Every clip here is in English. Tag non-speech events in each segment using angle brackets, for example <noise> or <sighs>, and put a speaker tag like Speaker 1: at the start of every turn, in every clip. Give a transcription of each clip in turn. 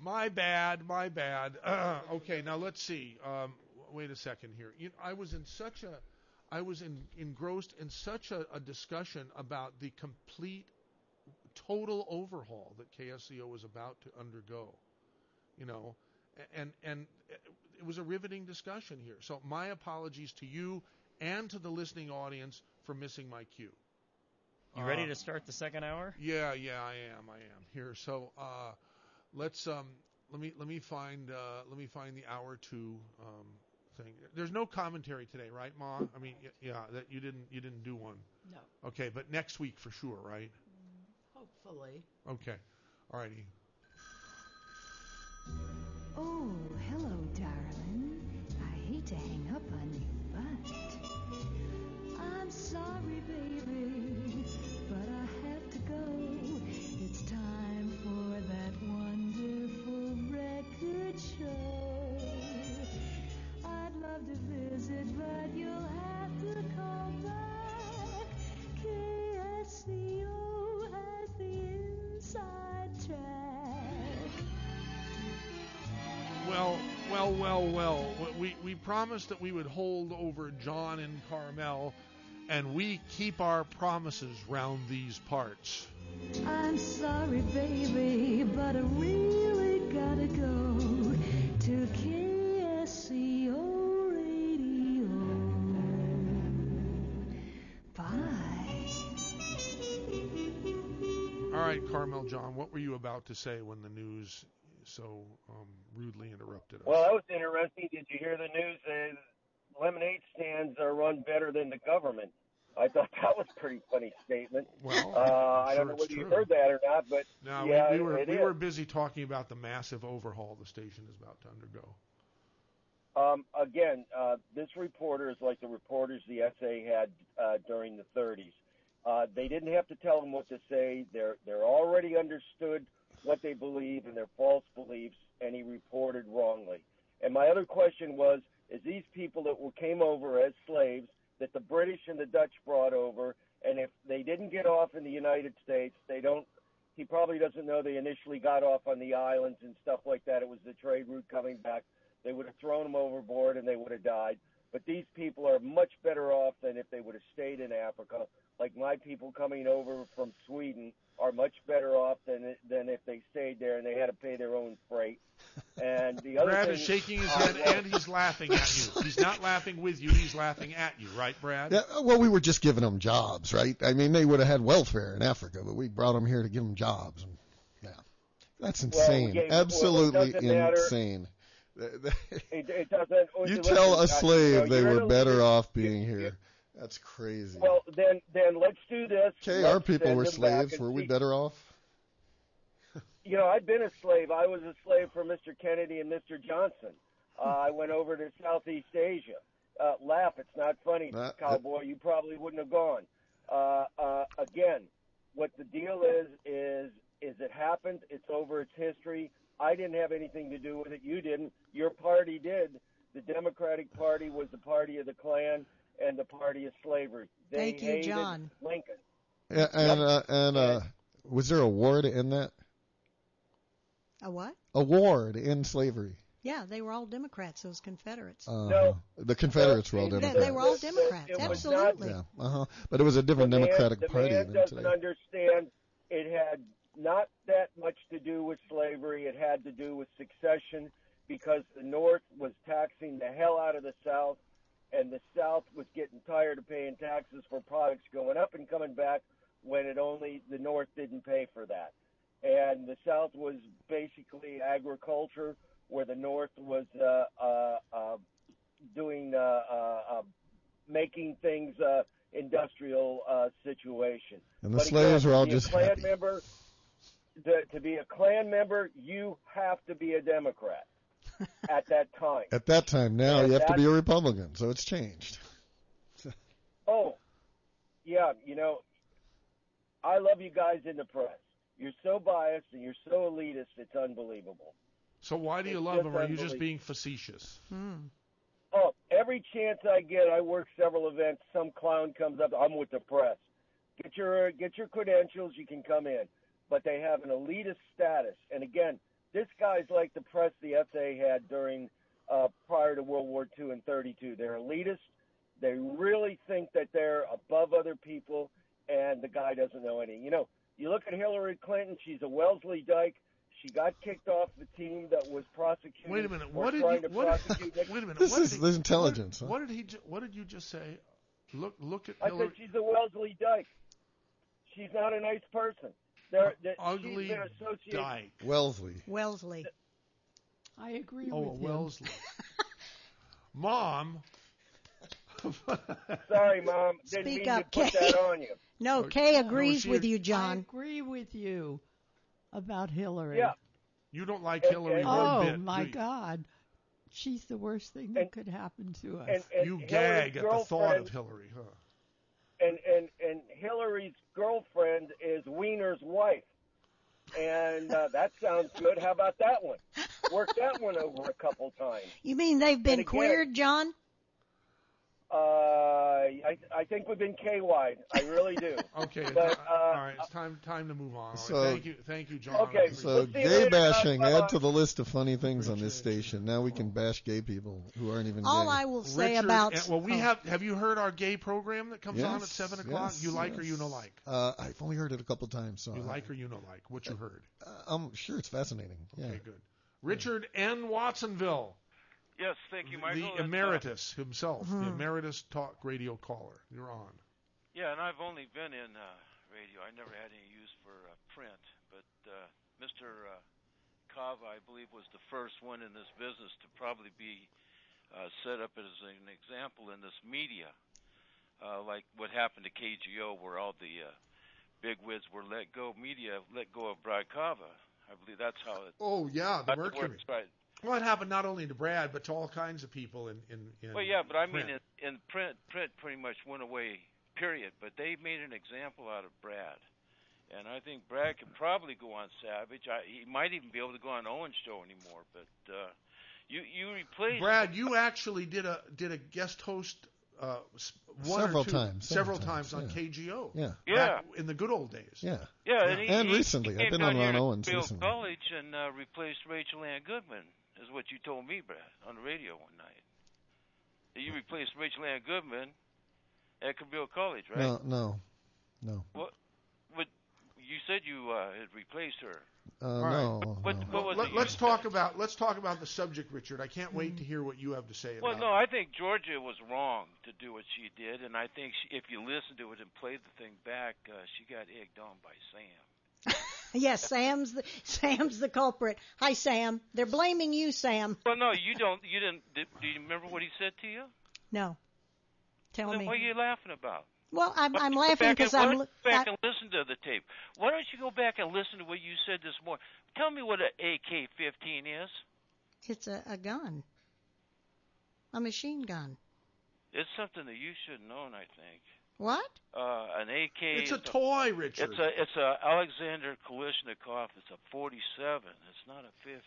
Speaker 1: My bad, my bad. <clears throat> Uh, okay, now let's see. Um, wait a second here. You know, I was in such a, I was in, engrossed in such a, a discussion about the complete, total overhaul that KSCO was about to undergo. You know, and and it was a riveting discussion here. So my apologies to you and to the listening audience for missing my cue.
Speaker 2: You ready
Speaker 1: Uh,
Speaker 2: to start the second hour?
Speaker 1: Yeah, yeah, I am. I am here. So uh, let's um, let me let me find uh, let me find the hour two um, thing. There's no commentary today, right, Ma? I mean, y- yeah, that you didn't you didn't do one.
Speaker 3: No,
Speaker 1: Okay, but next week for sure, right?
Speaker 3: hopefully.
Speaker 1: Okay, alrighty.
Speaker 4: Oh, hello, darling. I hate to hang up on you, but I'm sorry, baby, but I have to go. Love to visit, but you'll have to call back. KSCO has the inside track.
Speaker 1: Well, well, well, well. We we promised that we would hold over John and Carmel, and we keep our promises round these parts.
Speaker 4: I'm sorry, baby, but I really gotta go to KSCO
Speaker 1: right, Carmel, John, what were you about to say when the news so um, rudely interrupted us?
Speaker 5: Well, that was interesting. Did you hear the news that lemonade stands are run better than the government? I thought that was a pretty funny statement.
Speaker 1: Well,
Speaker 5: uh, I don't know whether you heard that or not, but
Speaker 1: No,
Speaker 5: yeah,
Speaker 1: we, we were we
Speaker 5: is.
Speaker 1: were busy talking about the massive overhaul the station is about to undergo.
Speaker 5: Um, again, uh, this reporter is like the reporters the SA had uh, during the 30s. Uh, they didn't have to tell them what to say. They're they're already understood what they believe and their false beliefs, and he reported wrongly. And my other question was: Is these people that were came over as slaves that the British and the Dutch brought over, and if they didn't get off in the United States, they don't. He probably doesn't know they initially got off on the islands and stuff like that. It was the trade route coming back they would have thrown them overboard and they would have died. But these people are much better off than if they would have stayed in Africa. Like my people coming over from Sweden are much better off than than if they stayed there and they had to pay their own freight. And the other
Speaker 1: Brad
Speaker 5: thing,
Speaker 1: is shaking his
Speaker 5: uh,
Speaker 1: head
Speaker 5: well,
Speaker 1: and he's laughing at you. He's not laughing with you, he's laughing at you, right, Brad?
Speaker 6: Yeah, well, we were just giving them jobs, right? I mean, they would have had welfare in Africa, but we brought them here to give them jobs. Yeah, that's insane.
Speaker 5: well, it
Speaker 6: Absolutely
Speaker 5: doesn't matter.
Speaker 6: insane.
Speaker 5: It, it doesn't.
Speaker 6: you
Speaker 5: listen,
Speaker 6: tell a slave
Speaker 5: you know,
Speaker 6: they were better off being here. That's crazy.
Speaker 5: Well, then then let's do this.
Speaker 6: Okay,
Speaker 5: Let's
Speaker 6: our people were slaves. Were we
Speaker 5: see-
Speaker 6: better off?
Speaker 5: you know, I've been a slave. I was a slave for Mr. Kennedy and Mr. Johnson. <laughs> Uh, I went over to Southeast Asia. Uh, laugh, it's not funny, cowboy. You probably wouldn't have gone. Uh, uh, again, what the deal is is is it happened. It's over. It's history. I didn't have anything to do with it. You didn't. Your party did. The Democratic Party was the party of the Klan and the party of slavery. They
Speaker 3: Thank you,
Speaker 5: hated
Speaker 3: John.
Speaker 5: Lincoln.
Speaker 6: Yeah, and uh, and uh, was there a war to end that?
Speaker 3: A what?
Speaker 6: A war to end slavery.
Speaker 3: Yeah, they were all Democrats, those Confederates.
Speaker 6: Uh,
Speaker 5: No.
Speaker 6: the Confederates were all
Speaker 5: They-
Speaker 3: they,
Speaker 6: Democrats.
Speaker 3: they were all
Speaker 5: It- it-
Speaker 3: Democrats.
Speaker 5: it was
Speaker 3: Absolutely.
Speaker 6: Yeah, uh huh. But it was a different
Speaker 5: the
Speaker 6: Democratic
Speaker 5: man,
Speaker 6: Party
Speaker 5: The man
Speaker 6: than
Speaker 5: doesn't
Speaker 6: today.
Speaker 5: understand. It had not that much to do with slavery. It had to do with succession because the North was taxing the hell out of the South, and the South was getting tired of paying taxes for products going up and coming back when it only the North didn't pay for that. And the South was basically agriculture, where the North was uh, uh, uh, doing uh, uh, uh, making things uh, industrial uh, situation.
Speaker 6: And the
Speaker 5: But
Speaker 6: slaves were all
Speaker 5: to be a
Speaker 6: just
Speaker 5: Klan
Speaker 6: happy.
Speaker 5: member. To, to be a Klan member, you have to be a Democrat <laughs> at that time.
Speaker 6: At that time, now
Speaker 5: Yeah,
Speaker 6: you have to be a Republican, so it's changed. <laughs>
Speaker 5: Oh, yeah, you know, I love you guys in the press. You're so biased and you're so elitist, it's unbelievable.
Speaker 1: So why do you
Speaker 5: It's
Speaker 1: love
Speaker 5: just
Speaker 1: him? Are you just being facetious?
Speaker 3: Hmm.
Speaker 5: Oh, every chance I get, I work several events. Some clown comes up. I'm with the press. Get your get your credentials. You can come in, but they have an elitist status. And again, this guy's like the press the SA had during uh, prior to World War II and 32. They're elitist. They really think that they're above other people, and the guy doesn't know any. You know, you look at Hillary Clinton. She's a Wellesley Dyke. She got kicked off the team that was prosecuting.
Speaker 1: Wait a minute. What did
Speaker 5: trying
Speaker 1: you?
Speaker 5: to
Speaker 1: What,
Speaker 5: prosecute <laughs> Nick-
Speaker 1: wait a minute.
Speaker 6: This
Speaker 1: what
Speaker 6: is
Speaker 1: did
Speaker 6: this
Speaker 1: he,
Speaker 6: intelligence.
Speaker 1: What,
Speaker 6: huh?
Speaker 1: what did he? What did you just say? Look. Look at
Speaker 5: I
Speaker 1: Hillary.
Speaker 5: said she's a Wellesley Dyke. She's not a nice person. They're, uh, they're,
Speaker 1: Ugly
Speaker 5: she's associated.
Speaker 1: dyke.
Speaker 6: Wellesley.
Speaker 3: Wellesley.
Speaker 7: I agree
Speaker 1: Oh, a
Speaker 7: with him.
Speaker 1: Wellesley. <laughs> Mom. <laughs>
Speaker 5: Sorry, Mom. Didn't
Speaker 3: Speak
Speaker 5: mean
Speaker 3: up,
Speaker 5: to put
Speaker 3: Kay.
Speaker 5: that on you.
Speaker 3: No,
Speaker 1: Oh,
Speaker 3: Kay agrees
Speaker 1: she-
Speaker 3: with you, John.
Speaker 7: I agree with you about Hillary.
Speaker 5: Yeah.
Speaker 1: You don't like
Speaker 5: And-
Speaker 1: Hillary
Speaker 5: and-
Speaker 1: one
Speaker 7: Oh
Speaker 1: bit.
Speaker 7: my
Speaker 1: do you?
Speaker 7: God, she's the worst thing that
Speaker 5: And-
Speaker 7: could happen to us.
Speaker 5: And, and
Speaker 1: You
Speaker 5: Hillary's
Speaker 1: gag at the thought of Hillary, huh?
Speaker 5: And and and Hillary's girlfriend is Weiner's wife, and uh, that sounds good. How about that one? Work that one over a couple times.
Speaker 3: You mean they've been
Speaker 5: again-
Speaker 3: queered, John?
Speaker 5: Uh, I I think we've been K-wide. I really do. <laughs>
Speaker 1: Okay.
Speaker 5: But, uh,
Speaker 1: all right. It's time time to move on. All right,
Speaker 6: So-
Speaker 1: thank you. Thank you, John.
Speaker 5: Okay,
Speaker 6: So
Speaker 5: We'll
Speaker 1: it.
Speaker 5: see you
Speaker 6: gay
Speaker 5: later,
Speaker 6: bashing,
Speaker 5: Bye-bye.
Speaker 6: add to the list of funny things on this station. Now we can bash gay people who aren't even
Speaker 3: All
Speaker 6: gay.
Speaker 3: I will say
Speaker 1: Richard,
Speaker 3: about
Speaker 1: and- well, we
Speaker 3: oh,
Speaker 1: have. Have you heard our gay program that comes on at seven o'clock?
Speaker 6: yes,
Speaker 1: you like or you
Speaker 6: yes.
Speaker 1: no like?
Speaker 6: Uh, I've only heard it a couple times, so
Speaker 1: You
Speaker 6: I-
Speaker 1: like or you no like? What you heard?
Speaker 6: Uh, I'm sure it's fascinating. Yeah.
Speaker 1: Okay, good. Richard N. Watsonville,
Speaker 8: Yes, thank you, Michael.
Speaker 1: the
Speaker 8: It's, uh,
Speaker 1: emeritus himself, the
Speaker 3: Mhm.
Speaker 1: emeritus talk radio caller. You're on.
Speaker 8: yeah, and I've only been in uh, radio. I never had any use for uh, print, but uh, Mr. Uh, Kava, I believe, was the first one in this business to probably be uh, set up as an example in this media, uh, like what happened to KGO, where all the uh, big wigs were let go. Media let go of Brad Kava. I believe that's how it.
Speaker 1: Oh yeah, the
Speaker 8: that's where
Speaker 1: Mercury.
Speaker 8: it's right.
Speaker 1: Well, it happened not only to Brad, but to all kinds of people in in. in
Speaker 8: Well, yeah, but I mean,
Speaker 1: print.
Speaker 8: in, in print, print pretty much went away. Period. But they made an example out of Brad, and I think Brad could probably go on Savage. I, he might even be able to go on Owen's show anymore. But uh, you you replaced
Speaker 1: Brad, you actually did a did a guest host uh, one
Speaker 6: Several
Speaker 1: two,
Speaker 6: times,
Speaker 1: several
Speaker 6: several
Speaker 1: times,
Speaker 6: times,
Speaker 1: on KGO.
Speaker 6: Yeah.
Speaker 8: Yeah.
Speaker 1: in the good old days.
Speaker 6: Yeah.
Speaker 8: Yeah,
Speaker 1: Yeah.
Speaker 8: and, he,
Speaker 6: And
Speaker 8: he-
Speaker 6: recently.
Speaker 8: he
Speaker 6: I've been on Ron
Speaker 8: to
Speaker 6: Owens
Speaker 8: Bill
Speaker 6: recently.
Speaker 8: College and uh, replaced Rachel Ann Goodman, is what you told me, Brad, on the radio one night. That You replaced Rachel Ann Goodman at Cabrillo College, right?
Speaker 6: No, no, no. What?
Speaker 8: But you said you uh, had replaced her.
Speaker 6: Uh,
Speaker 1: right.
Speaker 6: no.
Speaker 8: What,
Speaker 6: no.
Speaker 8: what was
Speaker 1: Let,
Speaker 8: it you
Speaker 1: let's
Speaker 8: said?
Speaker 1: talk about let's talk about the subject, Richard. I can't wait to hear what you have to say
Speaker 8: Well,
Speaker 1: about
Speaker 8: no, I think Georgia was wrong to do what she did, and I think she, if you listen to it and play the thing back, uh, she got egged on by Sam.
Speaker 3: Yes, Sam's the, <laughs> Sam's the culprit. Hi, Sam. They're blaming you, Sam.
Speaker 8: Well, no, you don't. You didn't. Did, do you remember what he said to you?
Speaker 3: No, tell
Speaker 8: then
Speaker 3: me.
Speaker 8: what are you laughing about?
Speaker 3: Well, I'm, I'm
Speaker 8: don't you go
Speaker 3: laughing because I'm.
Speaker 8: why
Speaker 3: li-
Speaker 8: don't you go back
Speaker 3: I-
Speaker 8: and listen to the tape. Why don't you go back and listen to what you said this morning? Tell me what an AK-15 is.
Speaker 3: It's a, a gun, a machine gun.
Speaker 8: It's something that you should know, I think.
Speaker 3: What?
Speaker 8: Uh, an AK.
Speaker 1: It's a
Speaker 8: is
Speaker 1: toy, Richard.
Speaker 8: It's a it's a Alexander Kalashnikov. It's a 47. It's not a 15.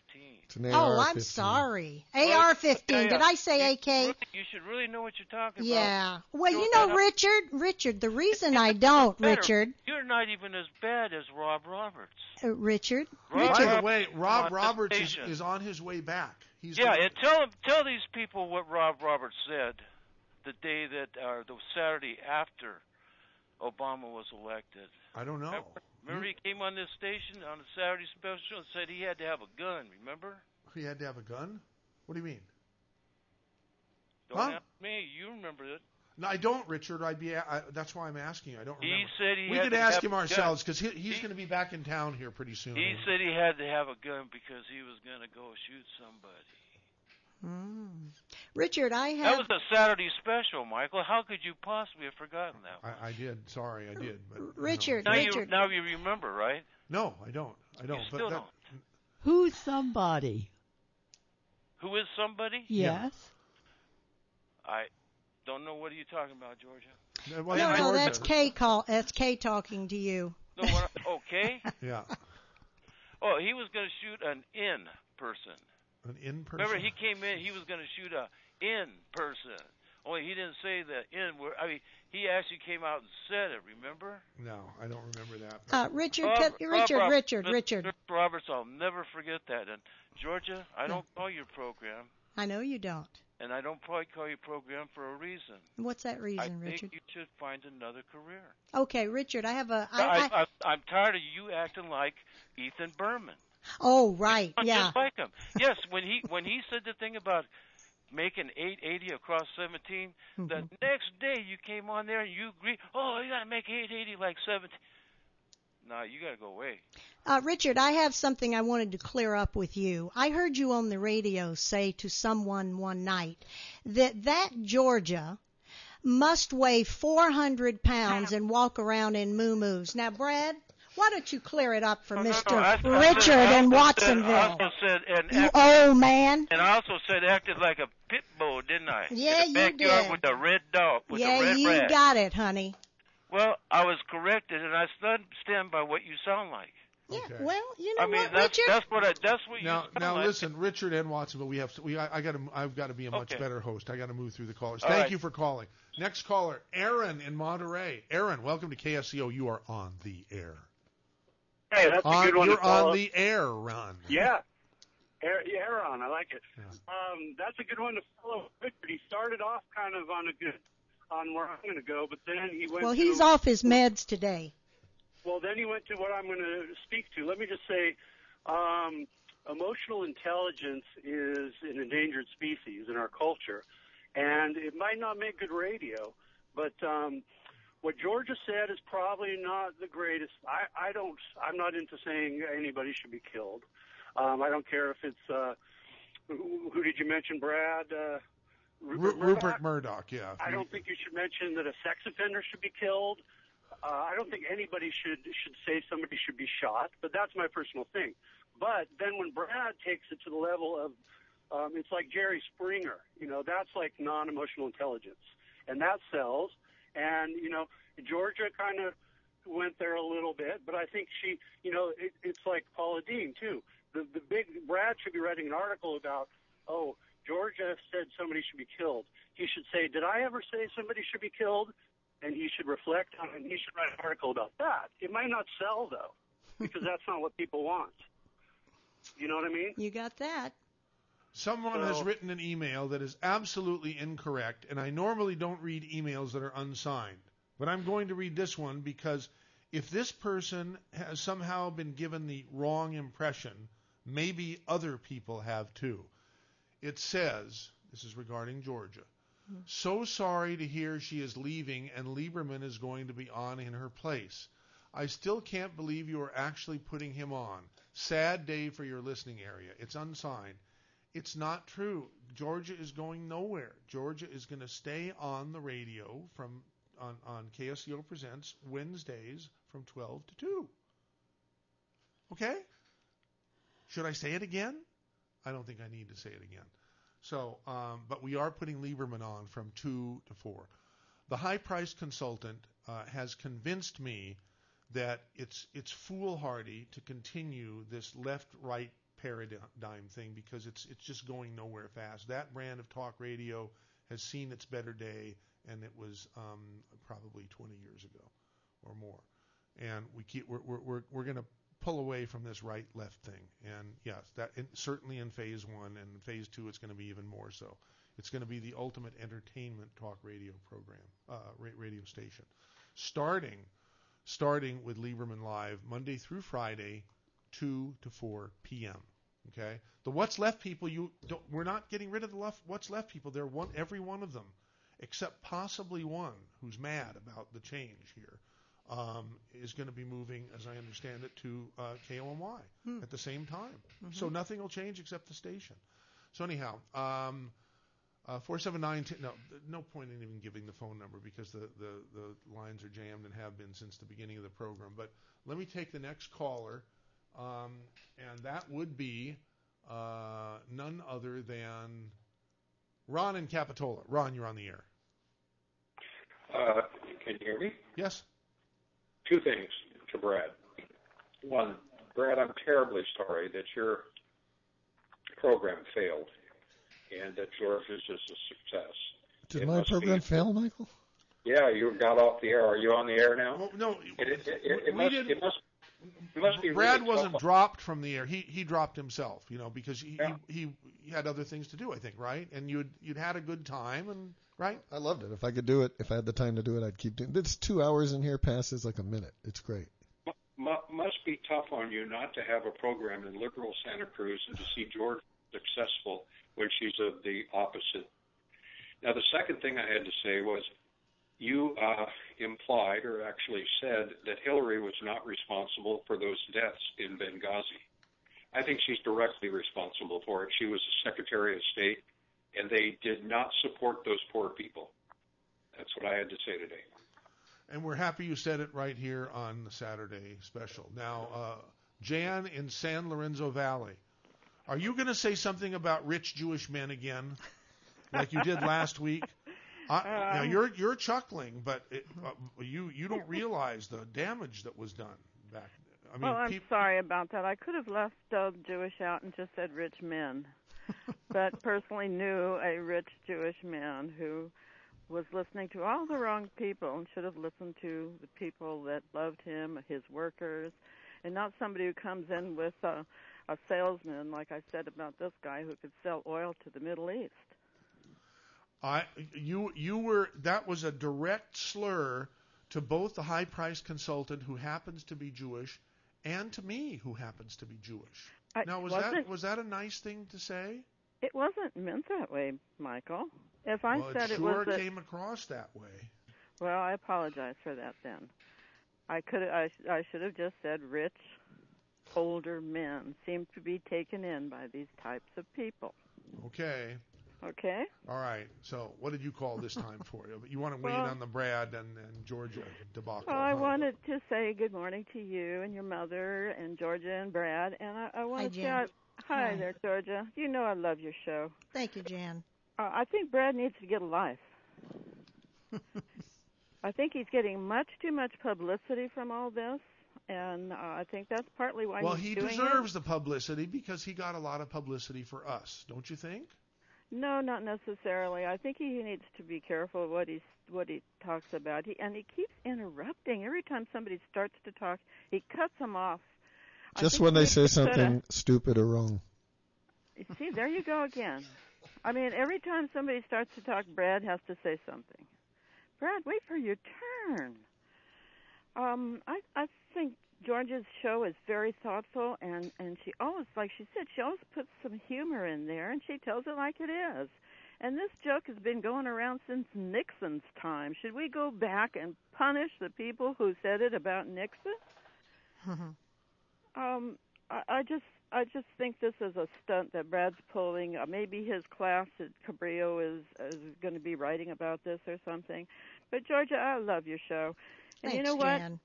Speaker 6: It's an
Speaker 3: Oh, I'm sorry. AR-15.
Speaker 8: yeah,
Speaker 3: Did. I say AK?
Speaker 8: really- you should really know what you're talking about.
Speaker 3: Yeah. Well, you know. Richard, Richard, the reason I don't,
Speaker 8: Better.
Speaker 3: Richard,
Speaker 8: You're not even as bad as Rob Roberts.
Speaker 3: uh, Richard,
Speaker 8: Rob
Speaker 1: By the
Speaker 8: Roberts
Speaker 1: way,
Speaker 8: is
Speaker 1: Rob
Speaker 8: on
Speaker 1: Roberts is, is on his way back. He's
Speaker 8: Yeah,
Speaker 1: gonna-
Speaker 8: and tell 'em- tell these people what Rob Roberts said the day that, or the Saturday after Obama was elected.
Speaker 1: I don't know.
Speaker 8: Remember, remember he came on this station on a Saturday special and said he had to have a gun. Remember?
Speaker 1: He had to have a gun. What do you mean?
Speaker 8: Don't
Speaker 1: Huh?
Speaker 8: ask me. You remember it.
Speaker 1: No, I don't, Richard. I'd be. I, that's why I'm asking. You. I don't
Speaker 8: He
Speaker 1: remember.
Speaker 8: said he
Speaker 1: we could ask him ourselves because he, he's
Speaker 8: He-
Speaker 1: going to be back in town here pretty soon.
Speaker 8: He said he had to have a gun because he was going to go shoot somebody.
Speaker 3: mm. Richard, I have.
Speaker 8: That was a Saturday special, Michael. How could you possibly have forgotten that? one?
Speaker 1: I, I did. Sorry, I did. But you know.
Speaker 3: Richard,
Speaker 8: now
Speaker 3: Richard.
Speaker 8: you now you remember, right?
Speaker 1: No, I don't. I don't.
Speaker 8: You still
Speaker 1: that,
Speaker 8: don't.
Speaker 7: Who's somebody?
Speaker 8: Who is somebody?
Speaker 1: Yeah.
Speaker 7: Yes.
Speaker 8: I don't know. What are you talking about, Georgia?
Speaker 1: that
Speaker 3: no, no,
Speaker 1: Georgia.
Speaker 3: that's Kay call. That's Kay talking to you.
Speaker 8: No, what, oh, okay. <laughs>
Speaker 1: Yeah,
Speaker 8: Oh, he was going to shoot an in person.
Speaker 1: an in person.
Speaker 8: Remember, he came in. He was going to shoot a in person. Only he didn't say the in word. I mean, he actually came out and said it. Remember?
Speaker 1: No, I don't remember that.
Speaker 3: Uh, Richard,
Speaker 8: Bob-
Speaker 3: can,
Speaker 8: Bob
Speaker 3: Richard,
Speaker 8: Rob-
Speaker 3: Richard,
Speaker 8: Mr.
Speaker 3: Richard.
Speaker 8: Roberts, I'll never forget that. And Georgia, I don't <laughs> call your program,
Speaker 3: I know you don't.
Speaker 8: and I don't probably call your program for a reason.
Speaker 3: What's that
Speaker 8: I
Speaker 3: reason,
Speaker 8: think
Speaker 3: Richard?
Speaker 8: you should find another career.
Speaker 3: Okay, Richard, I have a.
Speaker 8: I,
Speaker 3: I, I,
Speaker 8: I, I'm tired of you acting like Ethan Bearman.
Speaker 3: oh, right, yeah.
Speaker 8: just like him. Yes, when he when he said the thing about making 880 across 17, the
Speaker 3: Mhm.
Speaker 8: next day you came on there and you agreed. Oh, you got to make 880 like 17. No, you got to go away.
Speaker 3: Uh, Richard, I have something I wanted to clear up with you. I heard you on the radio say to someone one night that that Georgia must weigh 400 pounds and walk around in moo-moos. Now, Brad, why don't you clear it up for oh,
Speaker 8: No, no, no,
Speaker 3: Mr.
Speaker 8: I- I said-
Speaker 3: Richard
Speaker 8: I
Speaker 3: in
Speaker 8: also said- I
Speaker 3: Watsonville?
Speaker 8: also said and
Speaker 3: You
Speaker 8: act-
Speaker 3: old man.
Speaker 8: and I also said acted like a pit bull, didn't I?
Speaker 3: Yeah,
Speaker 8: In the
Speaker 3: you
Speaker 8: backyard
Speaker 3: did.
Speaker 8: with the red dog, with
Speaker 3: yeah,
Speaker 8: the red
Speaker 3: you
Speaker 8: rat.
Speaker 3: got it, honey.
Speaker 8: Well, I was corrected, and I stand stand by what you sound like.
Speaker 3: Yeah,
Speaker 1: Okay.
Speaker 3: well, you know
Speaker 8: I mean,
Speaker 3: what,
Speaker 8: that's
Speaker 3: Richard?
Speaker 8: that's what I, that's what
Speaker 1: Now,
Speaker 8: you sound
Speaker 1: now
Speaker 8: like.
Speaker 1: listen, Richard and Watsonville, we have we I, I got to I've got to be a much
Speaker 8: Okay.
Speaker 1: better host. I got to move through the callers.
Speaker 8: All
Speaker 1: Thank
Speaker 8: right.
Speaker 1: you for calling. Next caller, Aaron in Monterey. Aaron, welcome to KSCO. You are on the air.
Speaker 9: Hey, that's
Speaker 1: On-
Speaker 9: a good one
Speaker 1: you're
Speaker 9: to
Speaker 1: on the air, Ron.
Speaker 9: Yeah. Air, yeah, Aaron, I like it.
Speaker 1: Yeah.
Speaker 9: Um, that's a good one to follow. Richard, he started off kind of on a good, on where I'm going to go, but then he went.
Speaker 3: Well,
Speaker 9: to,
Speaker 3: he's off his meds today.
Speaker 9: Well, then he went to what I'm going to speak to. Let me just say, um, emotional intelligence is an endangered species in our culture, and it might not make good radio, but um, what Georgia said is probably not the greatest. I, I don't. I'm not into saying anybody should be killed. Um, I don't care if it's. Uh, who, who did you mention, Brad? Uh,
Speaker 1: Ru- Rupert Murdoch. Yeah.
Speaker 9: I don't think you should mention that a sex offender should be killed. Uh, I don't think anybody should should say somebody should be shot, but that's my personal thing. But then when Brad takes it to the level of, um, it's like Jerry Springer, you know, that's like non-emotional intelligence, and that sells. And you know, Georgia kind of went there a little bit, but I think she, you know, it, it's like Paula Deen too. The the big Brad should be writing an article about, oh, Georgia said somebody should be killed. He should say, did I ever say somebody should be killed? And he should reflect on it, and he should write an article about that. It might not sell though, because that's not what people want. You know what I mean?
Speaker 3: You got that.
Speaker 1: Someone has written an email that is absolutely incorrect, and I normally don't read emails that are unsigned. But I'm going to read this one because if this person has somehow been given the wrong impression, maybe other people have too. It says, this is regarding Georgia. So sorry to hear she is leaving and Lieberman is going to be on in her place. I still can't believe you are actually putting him on. Sad day for your listening area. It's unsigned. It's not true. Georgia is going nowhere. Georgia is going to stay on the radio from on, on KSCO Presents Wednesdays from 12 to 2. Okay? Should I say it again? I don't think I need to say it again. So, um, but we are putting Lieberman on from 2 to 4. The high priced consultant uh, has convinced me that it's it's foolhardy to continue this left right paradigm thing because it's it's just going nowhere fast. That brand of talk radio has seen its better day, and it was um, probably 20 years ago or more. And we keep we're we're we're, going to pull away from this right left thing. And yes, that in, certainly in phase one and phase two, it's going to be even more so. It's going to be the ultimate entertainment talk radio program, uh, radio station, starting starting with Lieberman Live Monday through Friday, 2 to 4 p.m. Okay, the what's left people, you don't, we're not getting rid of the left what's left people. They're one every one of them, except possibly one who's mad about the change here, um, is going to be moving, as I understand it, to uh, KOMY
Speaker 3: Hmm.
Speaker 1: at the same time. So nothing will change except the station. So anyhow, um, uh, four seven nine. No, no point in even giving the phone number because the, the the lines are jammed and have been since the beginning of the program. But let me take the next caller, um, and that would be uh, none other than Ron in Capitola. Ron, you're on the air.
Speaker 10: Uh, can you hear me?
Speaker 1: Yes.
Speaker 10: Two things to Brad. One, Brad, I'm terribly sorry that your program failed and that yours is just a success.
Speaker 6: Did
Speaker 10: It
Speaker 6: my program
Speaker 10: be-
Speaker 6: fail, Michael?
Speaker 10: Yeah, you got off the air. Are you on the air now?
Speaker 1: Well, no,
Speaker 10: It, it, it, it,
Speaker 1: we
Speaker 10: must,
Speaker 1: didn't-
Speaker 10: it must. It must be
Speaker 1: Brad wasn't
Speaker 10: tough.
Speaker 1: dropped from the air. He he dropped himself, you know, because he,
Speaker 10: Yeah.
Speaker 1: he he he had other things to do, I think, right? And you'd you'd had a good time, and right?
Speaker 6: I loved it. If I could do it, if I had the time to do it, I'd keep doing. This two hours in here passes like a minute. It's great.
Speaker 10: mu- must be tough on you not to have a program in liberal Santa Cruz and to see George successful when she's of the opposite. Now, the second thing I had to say was you uh, implied or actually said that Hillary was not responsible for those deaths in Benghazi. I think she's directly responsible for it. She was the Secretary of State, and they did not support those poor people. That's what I had to say today.
Speaker 1: And we're happy you said it right here on the Saturday special. Now, uh, Jan in San Lorenzo Valley, are you going to say something about rich Jewish men again, like you did last week? I, now
Speaker 11: Um,
Speaker 1: you're you're chuckling, but it, <laughs> uh, you you don't realize the damage that was done back. I mean,
Speaker 11: well, I'm sorry about that. I could have left uh, Jewish out and just said rich men, <laughs> but personally knew a rich Jewish man who was listening to all the wrong people and should have listened to the people that loved him, his workers, and not somebody who comes in with a, a salesman, like I said about this guy who could sell oil to the Middle East.
Speaker 1: I you you were that was a direct slur to both the high priced consultant who happens to be Jewish and to me who happens to be Jewish.
Speaker 11: I,
Speaker 1: Now was that was that a nice thing to say?
Speaker 11: It wasn't meant that way, Michael. If I
Speaker 1: well,
Speaker 11: said
Speaker 1: it
Speaker 11: it
Speaker 1: sure
Speaker 11: was a,
Speaker 1: came across that way.
Speaker 11: Well, I apologize for that then. I could I I should have just said rich older men seem to be taken in by these types of people.
Speaker 1: Okay.
Speaker 11: Okay?
Speaker 1: All right. So what did you call this time <laughs> for you? You want to weigh in
Speaker 11: Well-
Speaker 1: on the Brad and, and Georgia debacle?
Speaker 11: Well, I
Speaker 1: huh?
Speaker 11: wanted to say good morning to you and your mother and Georgia and Brad, and I, I want
Speaker 3: Hi,
Speaker 11: to
Speaker 3: Jan.
Speaker 11: shout hi,
Speaker 3: Hi.
Speaker 11: there, Georgia. You know I love your show.
Speaker 3: Thank you, Jan.
Speaker 11: Uh, I think Brad needs to get a life. <laughs> I think he's getting much too much publicity from all this, and uh, I think that's partly why he's
Speaker 1: well,
Speaker 11: he's
Speaker 1: he
Speaker 11: doing
Speaker 1: deserves the publicity because he got a lot of publicity for us, don't you think?
Speaker 11: No, not necessarily. I think he needs to be careful what he's what he talks about. He and he keeps interrupting every time somebody starts to talk. He cuts them off.
Speaker 6: Just when they say
Speaker 11: put a-
Speaker 6: something stupid or wrong.
Speaker 11: See, there you go again. I mean, every time somebody starts to talk, Brad has to say something. Brad, wait for your turn. Um, I I think Georgia's show is very thoughtful, and and she always, like she said, she always puts some humor in there, and she tells it like it is. And this joke has been going around since Nixon's time. Should we go back and punish the people who said it about Nixon? <laughs> Um, I, I just I just think this is a stunt that Brad's pulling. Uh, maybe his class at Cabrillo is is going to be writing about this or something. But Georgia, I love your show. And
Speaker 3: Thanks,
Speaker 11: you know what?
Speaker 3: Jan.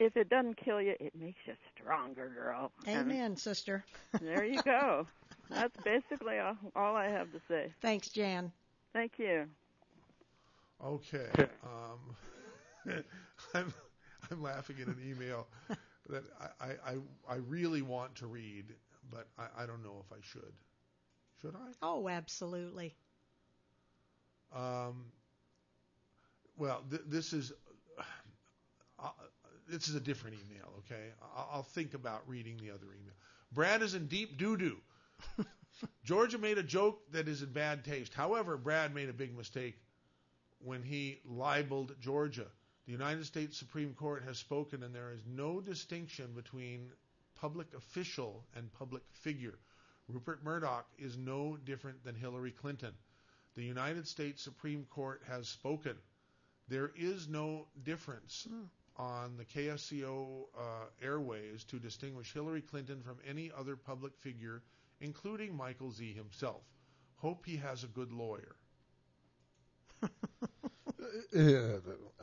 Speaker 11: If it doesn't kill you, it makes you stronger, girl. And
Speaker 3: Amen, sister. <laughs>
Speaker 11: there you go. That's basically all, all I have to say.
Speaker 3: Thanks, Jan.
Speaker 11: Thank you.
Speaker 1: Okay. Um, <laughs> I'm I'm laughing at an email <laughs> that I, I, I, I really want to read, but I, I don't know if I should. Should I?
Speaker 3: Oh, absolutely.
Speaker 1: Um, well, th- this is uh, this is a different email. Okay, I'll, I'll think about reading the other email. Brad is in deep doo doo. <laughs> Georgia made a joke that is in bad taste. However, Brad made a big mistake when he libeled Georgia. The United States Supreme Court has spoken, and there is no distinction between public official and public figure. Rupert Murdoch is no different than Hillary Clinton. The United States Supreme Court has spoken. There is no difference hmm. On the KSCO uh, airways to distinguish Hillary Clinton from any other public figure, including Michael Z himself. Hope he has a good lawyer. <laughs>
Speaker 6: Yeah,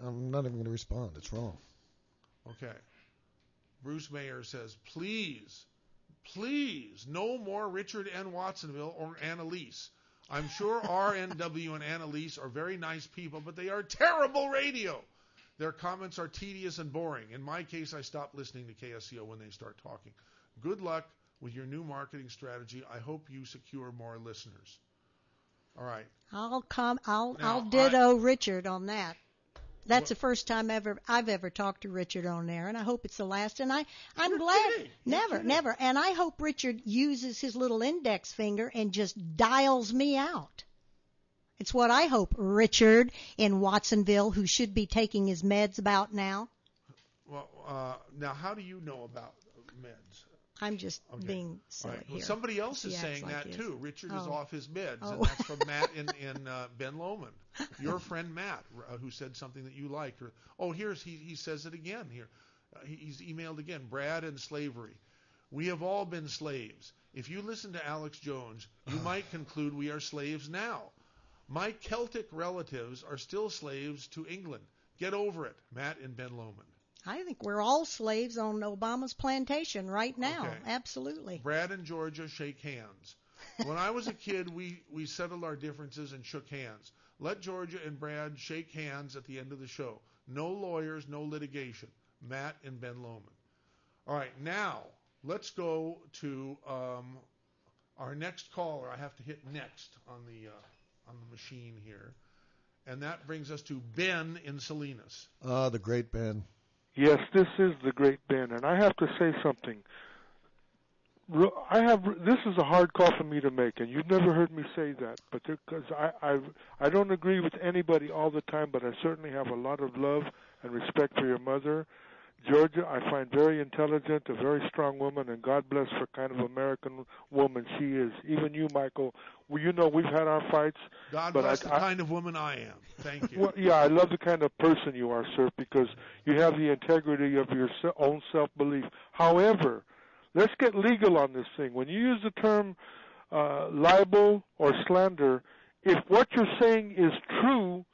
Speaker 6: I'm not even going to respond. It's wrong.
Speaker 1: Okay. Bruce Mayer says, please, please, no more Richard N. Watsonville or Annalise. I'm sure RNW and Annalise are very nice people, but they are terrible radio. Their comments are tedious and boring. In my case, I stop listening to KSCO when they start talking. Good luck with your new marketing strategy. I hope you secure more listeners. All right.
Speaker 3: I'll come. I'll
Speaker 1: Now,
Speaker 3: I'll ditto Richard on that. That's the first time ever I've ever talked to Richard on there, and I hope it's the last. And I I'm glad.
Speaker 1: kidding.
Speaker 3: Never, never. And I hope Richard uses his little index finger and just dials me out. It's what I hope Richard in Watsonville, who should be taking his meds about now.
Speaker 1: Well, uh, now how do you know about meds?
Speaker 3: I'm just
Speaker 1: Okay.
Speaker 3: being silly
Speaker 1: right. Well,
Speaker 3: here.
Speaker 1: somebody else is
Speaker 3: He
Speaker 1: saying
Speaker 3: like
Speaker 1: that too. Richard is
Speaker 3: Oh.
Speaker 1: off his meds,
Speaker 3: Oh.
Speaker 1: and that's from Matt in, <laughs> in uh, Ben Lomond. Your friend Matt, uh, who said something that you liked. Or, oh, here's he he says it again here. Uh, he, he's emailed again. Brad and slavery. We have all been slaves. If you listen to Alex Jones, you <sighs> might conclude we are slaves now. My Celtic relatives are still slaves to England. Get over it, Matt and Ben Lomond.
Speaker 3: I think we're all slaves on Obama's plantation right now.
Speaker 1: Okay.
Speaker 3: Absolutely.
Speaker 1: Brad and Georgia shake hands. When I was a kid, we, we settled our differences and shook hands. Let Georgia and Brad shake hands at the end of the show. No lawyers, no litigation. Matt and Ben Lomond. All right, now let's go to um, our next caller. I have to hit next on the uh, on the machine here, and that brings us to Ben in Salinas.
Speaker 6: Ah, the great Ben.
Speaker 12: Yes, this is the great Ben, and I have to say something. I have this is a hard call for me to make, and you've never heard me say that, but because I I I don't agree with anybody all the time, but I certainly have a lot of love and respect for your mother, Georgia. I find very intelligent, a very strong woman, and God bless her kind of American woman she is. Even you, Michael. Well, you know we've had our fights.
Speaker 1: God
Speaker 12: but
Speaker 1: bless
Speaker 12: I,
Speaker 1: the
Speaker 12: I,
Speaker 1: kind of woman I am. Thank you.
Speaker 12: well, yeah, I love the kind of person you are, sir, because you have the integrity of your own self-belief. However, let's get legal on this thing. When you use the term uh, libel or slander, if what you're saying is true,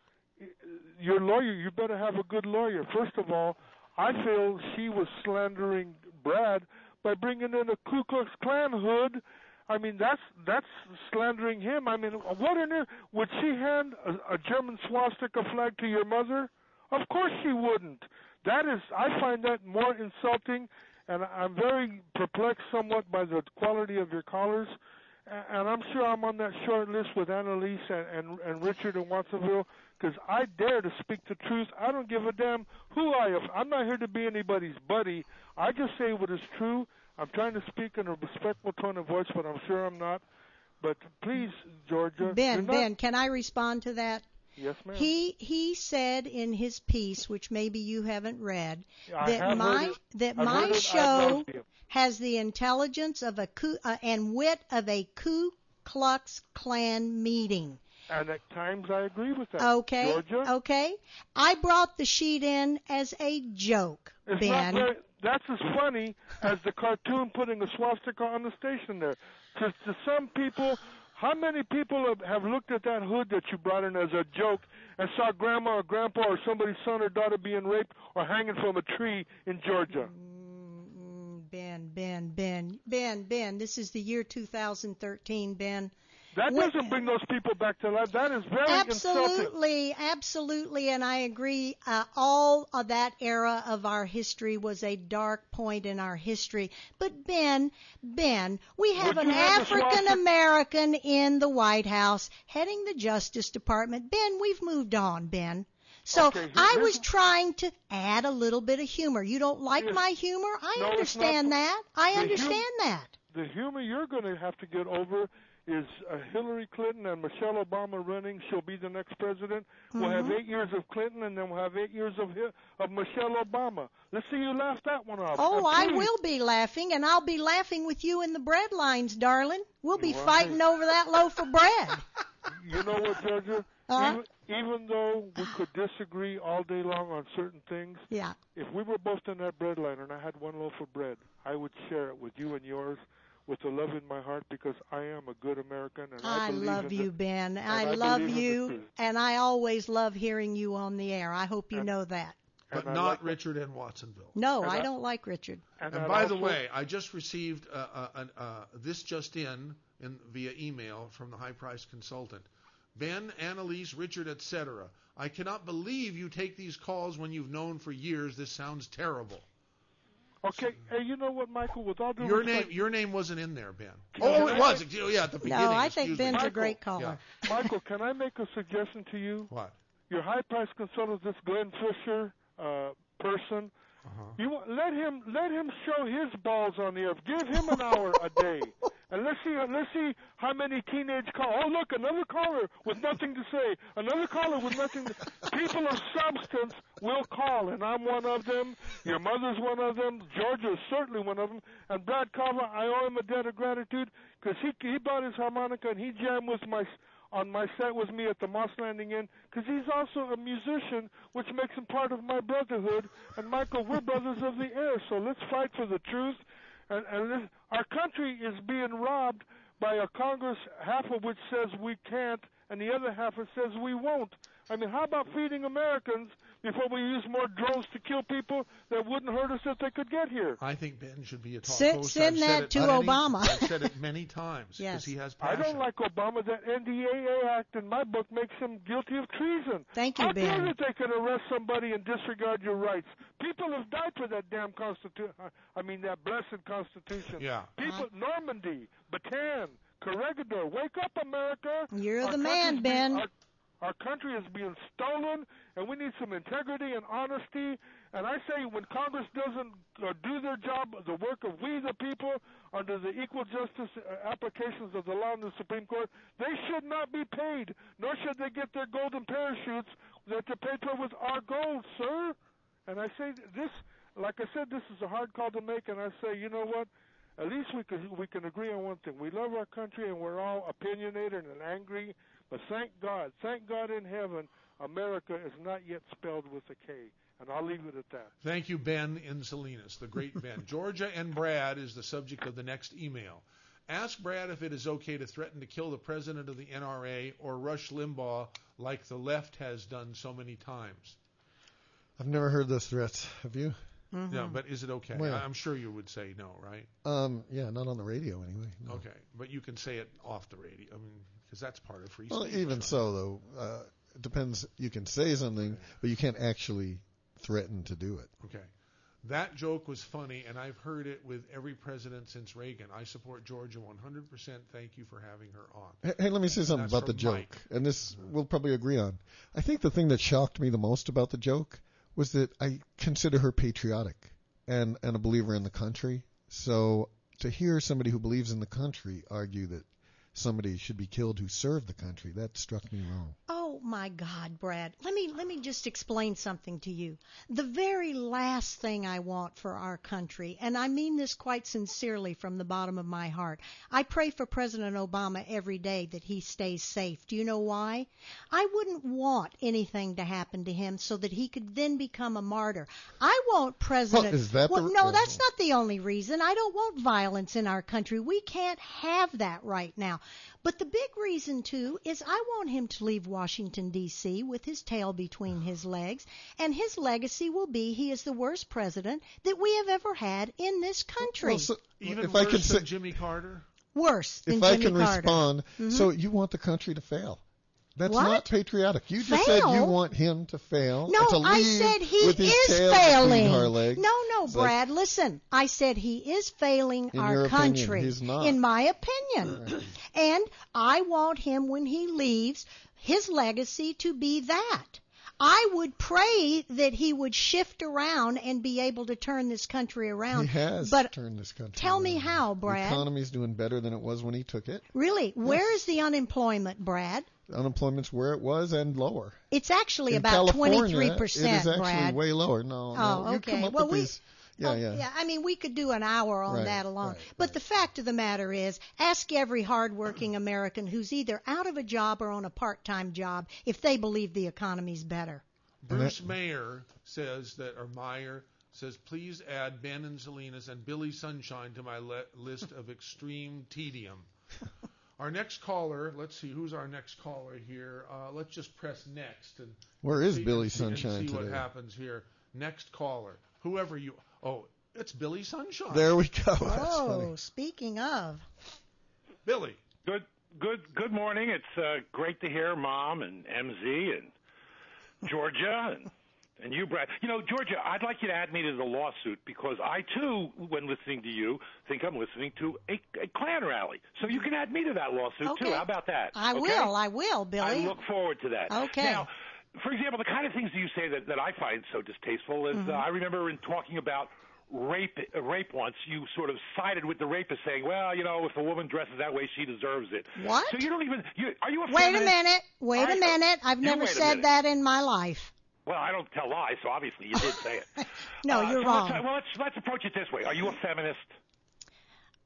Speaker 12: your lawyer, you better have a good lawyer. First of all, I feel she was slandering Brad by bringing in a Ku Klux Klan hood. I mean, that's that's slandering him. I mean, what on earth would she hand a, a German swastika flag to your mother? Of course she wouldn't. That is, I find that more insulting, and I'm very perplexed somewhat by the quality of your callers. And I'm sure I'm on that short list with Annalise and and, and Richard in Watsonville because I dare to speak the truth. I don't give a damn who I am. I'm not here to be anybody's buddy. I just say what is true. I'm trying to speak in a respectful tone of voice, but I'm sure I'm not. But please, Georgia,
Speaker 3: Ben,
Speaker 12: not-
Speaker 3: Ben, can I respond to that?
Speaker 12: Yes, ma'am.
Speaker 3: He he said in his piece, which maybe you haven't read,
Speaker 12: I
Speaker 3: that my that
Speaker 12: I've
Speaker 3: my
Speaker 12: heard it. I
Speaker 3: show has the intelligence of a Ku, uh, and wit of a Ku Klux Klan meeting.
Speaker 12: And at times I agree with that.
Speaker 3: Okay,
Speaker 12: Georgia,
Speaker 3: okay. I brought the sheet in as a joke,
Speaker 12: it's
Speaker 3: Ben.
Speaker 12: very, that's as funny as the cartoon putting a swastika on the station there. To, to some people, how many people have, have looked at that hood that you brought in as a joke and saw grandma or grandpa or somebody's son or daughter being raped or hanging from a tree in Georgia?
Speaker 3: Mm, Ben, Ben, Ben, Ben, Ben. This is the year 2013, Ben.
Speaker 12: That doesn't bring those people back to life. That is very insulting.
Speaker 3: Absolutely, absolutely, and I agree. Uh, all of that era of our history was a dark point in our history. But Ben, Ben, we have
Speaker 12: Would
Speaker 3: an
Speaker 12: you have the
Speaker 3: African American in the White House heading the Justice Department. Ben, we've moved on, Ben. So
Speaker 12: Okay,
Speaker 3: I was trying to add a little bit of humor. You don't like
Speaker 12: Yes.
Speaker 3: my humor? I
Speaker 12: No,
Speaker 3: understand that. I
Speaker 12: The
Speaker 3: understand
Speaker 12: hum-
Speaker 3: that.
Speaker 12: the humor you're going to have to get over is uh, Hillary Clinton and Michelle Obama running. She'll be the next president. We'll have
Speaker 3: Mhm.
Speaker 12: eight years of Clinton, and then we'll have eight years of of Michelle Obama. Let's see you laugh that one off.
Speaker 3: Oh, I will be laughing, and I'll be laughing with you in the bread lines, darling. We'll be
Speaker 12: Right.
Speaker 3: fighting over that loaf of bread. <laughs>
Speaker 12: You know what, Georgia?
Speaker 3: Huh?
Speaker 12: Even, even though we could disagree all day long on certain things,
Speaker 3: Yeah.
Speaker 12: if we were both in that bread line and I had one loaf of bread, I would share it with you and yours with the love in my heart because I am a good American and I,
Speaker 3: I
Speaker 12: believe
Speaker 3: love
Speaker 12: in
Speaker 3: you,
Speaker 12: the,
Speaker 3: Ben.
Speaker 12: and
Speaker 3: I
Speaker 12: I
Speaker 3: love
Speaker 12: believe in the
Speaker 3: you, and I always love hearing you on the air. I hope you
Speaker 12: And-
Speaker 3: know that.
Speaker 1: But not
Speaker 12: like
Speaker 1: Richard in Watsonville.
Speaker 3: No,
Speaker 12: and
Speaker 3: I
Speaker 12: I-
Speaker 3: don't like Richard.
Speaker 12: And,
Speaker 1: And
Speaker 12: I'd
Speaker 1: by the way, I just received uh, uh, uh, this just in, in via email from the high price consultant. Ben, Annalise, Richard, etc. I cannot believe you take these calls when you've known for years this sounds terrible.
Speaker 12: Okay, hey, you know what, Michael? With all due
Speaker 1: Your
Speaker 12: respect,
Speaker 1: name, your name wasn't in there, Ben. Oh,
Speaker 12: I-
Speaker 1: it was. Oh, Yeah, at the beginning.
Speaker 3: No, I think Ben's
Speaker 1: me.
Speaker 3: a great caller.
Speaker 12: Michael, can I make a suggestion to you?
Speaker 1: What?
Speaker 12: Your high price consultant, this Glenn Fisher uh, person.
Speaker 1: Uh-huh.
Speaker 12: You let him let him show his balls on the earth. Give him an hour a day, <laughs> and let's see let's see how many teenage call. Oh look, another caller with nothing to say. Another caller with nothing. To, <laughs> people of substance will call, and I'm one of them. Your mother's one of them. Georgia is certainly one of them. And Brad Carver, I owe him a debt of gratitude because he he bought his harmonica and he jammed with my on my set with me at the Moss Landing Inn because he's also a musician, which makes him part of my brotherhood. And Michael, we're brothers of the air, so let's fight for the truth. And, and this, our country is being robbed by a Congress, half of which says we can't, and the other half that says we won't. I mean, how about feeding Americans before we use more drones to kill people that wouldn't hurt us if they could get here?
Speaker 1: I think Ben should be a talk
Speaker 3: Send-
Speaker 1: host.
Speaker 3: send
Speaker 1: I've
Speaker 3: that to
Speaker 1: many-
Speaker 3: Obama.
Speaker 1: I've said it many times because
Speaker 3: Yes.
Speaker 1: he has
Speaker 12: I don't like Obama. That NDAA Act in my book makes him guilty of treason.
Speaker 3: Thank you,
Speaker 12: How
Speaker 3: Ben.
Speaker 12: dare that they can arrest somebody and disregard your rights? People have died for that damn constitution. I mean, that blessed constitution.
Speaker 1: Yeah.
Speaker 12: People, Normandy, Bataan, Corregidor, wake up, America!
Speaker 3: You're
Speaker 12: Our
Speaker 3: the man, Ben.
Speaker 12: Being, our, our country is being stolen, and we need some integrity and honesty. And I say, when Congress doesn't uh, do their job, the work of we the people, under the equal justice uh, applications of the law in the Supreme Court, they should not be paid, nor should they get their golden parachutes that paid for with our gold, sir. And I say this, like I said, this is a hard call to make, and I say, you know what? At least we can we can agree on one thing. We love our country, and we're all opinionated and angry. But thank God, thank God in heaven, America is not yet spelled with a K. And I'll leave it at that.
Speaker 1: Thank you, Ben in Salinas, the great Ben. <laughs> Georgia and Brad is the subject of the next email. Ask Brad if it is okay to threaten to kill the president of the NRA or Rush Limbaugh like the left has done so many times.
Speaker 6: I've never heard those threats. Have you?
Speaker 1: Yeah, but is it okay?
Speaker 6: Well-
Speaker 1: I'm sure you would say no, right?
Speaker 6: Um, yeah, not on the radio anyway. No.
Speaker 1: Okay, but you can say it off the radio. I mean, because that's part of free
Speaker 6: Well, even
Speaker 1: right?
Speaker 6: so, though, uh, it depends. You can say something, but you can't actually threaten to do it.
Speaker 1: Okay. That joke was funny, and I've heard it with every president since Reagan. I support Georgia 100%. Thank you for having her on.
Speaker 6: Hey, hey, let me say something about the joke,
Speaker 1: Mike.
Speaker 6: and this we'll probably agree on. I think the thing that shocked me the most about the joke was that I consider her patriotic and and a believer in the country. So to hear somebody who believes in the country argue that somebody should be killed who served the country, that struck me wrong.
Speaker 3: Oh my God, Brad. Let me let me just explain something to you. The very last thing I want for our country, and I mean this quite sincerely from the bottom of my heart. I pray for President Obama every day that he stays safe. Do you know why? I wouldn't want anything to happen to him so that he could then become a martyr. I want President
Speaker 6: Well, is that the-
Speaker 3: no, that's not the only reason. I don't want violence in our country. We can't have that right now. But the big reason too is I want him to leave Washington D.C. with his tail between his legs, and his legacy will be he is the worst president that we have ever had in this country.
Speaker 6: Well, so-
Speaker 1: Even
Speaker 6: if
Speaker 1: worse
Speaker 6: I could
Speaker 1: than
Speaker 6: say,
Speaker 1: Jimmy Carter?
Speaker 3: worse than
Speaker 6: if I
Speaker 3: Jimmy
Speaker 6: can
Speaker 3: Carter.
Speaker 6: respond,
Speaker 3: Mhm.
Speaker 6: so you want the country to fail. That's
Speaker 3: What?
Speaker 6: not patriotic. You just said you want him to fail.
Speaker 3: No,
Speaker 6: to
Speaker 3: I said he is failing. No, no,
Speaker 6: It's like-
Speaker 3: Brad, listen. I said he is failing
Speaker 6: In
Speaker 3: our
Speaker 6: opinion,
Speaker 3: country.
Speaker 6: not.
Speaker 3: In my opinion. <clears throat> and I want him when he leaves his legacy to be that. I would pray that he would shift around and be able to turn this country around.
Speaker 6: He has
Speaker 3: but
Speaker 6: turned this country.
Speaker 3: tell me
Speaker 6: around.
Speaker 3: how,
Speaker 6: The
Speaker 3: Brad.
Speaker 6: economy's doing better than it was when he took it.
Speaker 3: Really, where is the unemployment, Brad?
Speaker 6: Unemployment's where it was and lower.
Speaker 3: It's actually
Speaker 6: In
Speaker 3: about twenty
Speaker 6: three
Speaker 3: percent.
Speaker 6: It is actually
Speaker 3: Brad.
Speaker 6: way lower. No,
Speaker 3: Oh,
Speaker 6: no. You
Speaker 3: okay.
Speaker 6: come up
Speaker 3: Well,
Speaker 6: with
Speaker 3: we-
Speaker 6: these. Yeah,
Speaker 3: Oh,
Speaker 6: yeah.
Speaker 3: I mean, we could do an hour on
Speaker 6: Right,
Speaker 3: that alone.
Speaker 6: right,
Speaker 3: but the fact of the matter is, ask every hardworking American who's either out of a job or on a part-time job if they believe the economy's better.
Speaker 1: Bruce Mayer says that, or Meyer says, please add Ben and Salinas and Billy Sunshine to my le- list of extreme tedium. <laughs> Our next caller, let's see, who's our next caller here? Uh, let's just press next and
Speaker 6: Where is
Speaker 1: see-
Speaker 6: Billy
Speaker 1: and see- and
Speaker 6: Sunshine
Speaker 1: see what happens here. Next caller, whoever you. Oh, it's Billy Sunshine.
Speaker 6: There we go. <laughs> That's
Speaker 3: oh,
Speaker 6: funny.
Speaker 3: speaking of,
Speaker 1: Billy.
Speaker 13: Good, good, good morning. It's uh, great to hear Mom and MZ and Georgia and And you, Brad, you know, Georgia, I'd like you to add me to the lawsuit because I too, when listening to you, think I'm listening to a, a Klan rally. So you can add me to that lawsuit
Speaker 3: Okay.
Speaker 13: too. How about that?
Speaker 3: I
Speaker 13: Okay?
Speaker 3: will. I will, Billy.
Speaker 13: I look forward to that.
Speaker 3: Okay.
Speaker 13: Now, for example, the kind of things that you say that, that I find so distasteful is
Speaker 3: Mhm.
Speaker 13: uh, I remember in talking about rape uh, rape once, you sort of sided with the rapist, saying, "Well, you know, if a woman dresses that way, she deserves it."
Speaker 3: What?
Speaker 13: So you don't even. You, are you a
Speaker 3: Wait a
Speaker 13: feminist?
Speaker 3: minute. Wait
Speaker 13: All
Speaker 3: a minute. I've never
Speaker 13: a
Speaker 3: said that in my life.
Speaker 13: Well, I don't tell lies, so obviously you did say it. <laughs>
Speaker 3: No,
Speaker 13: Uh,
Speaker 3: you're
Speaker 13: so
Speaker 3: wrong.
Speaker 13: Let's, well, let's let's approach it this way. Are you a feminist?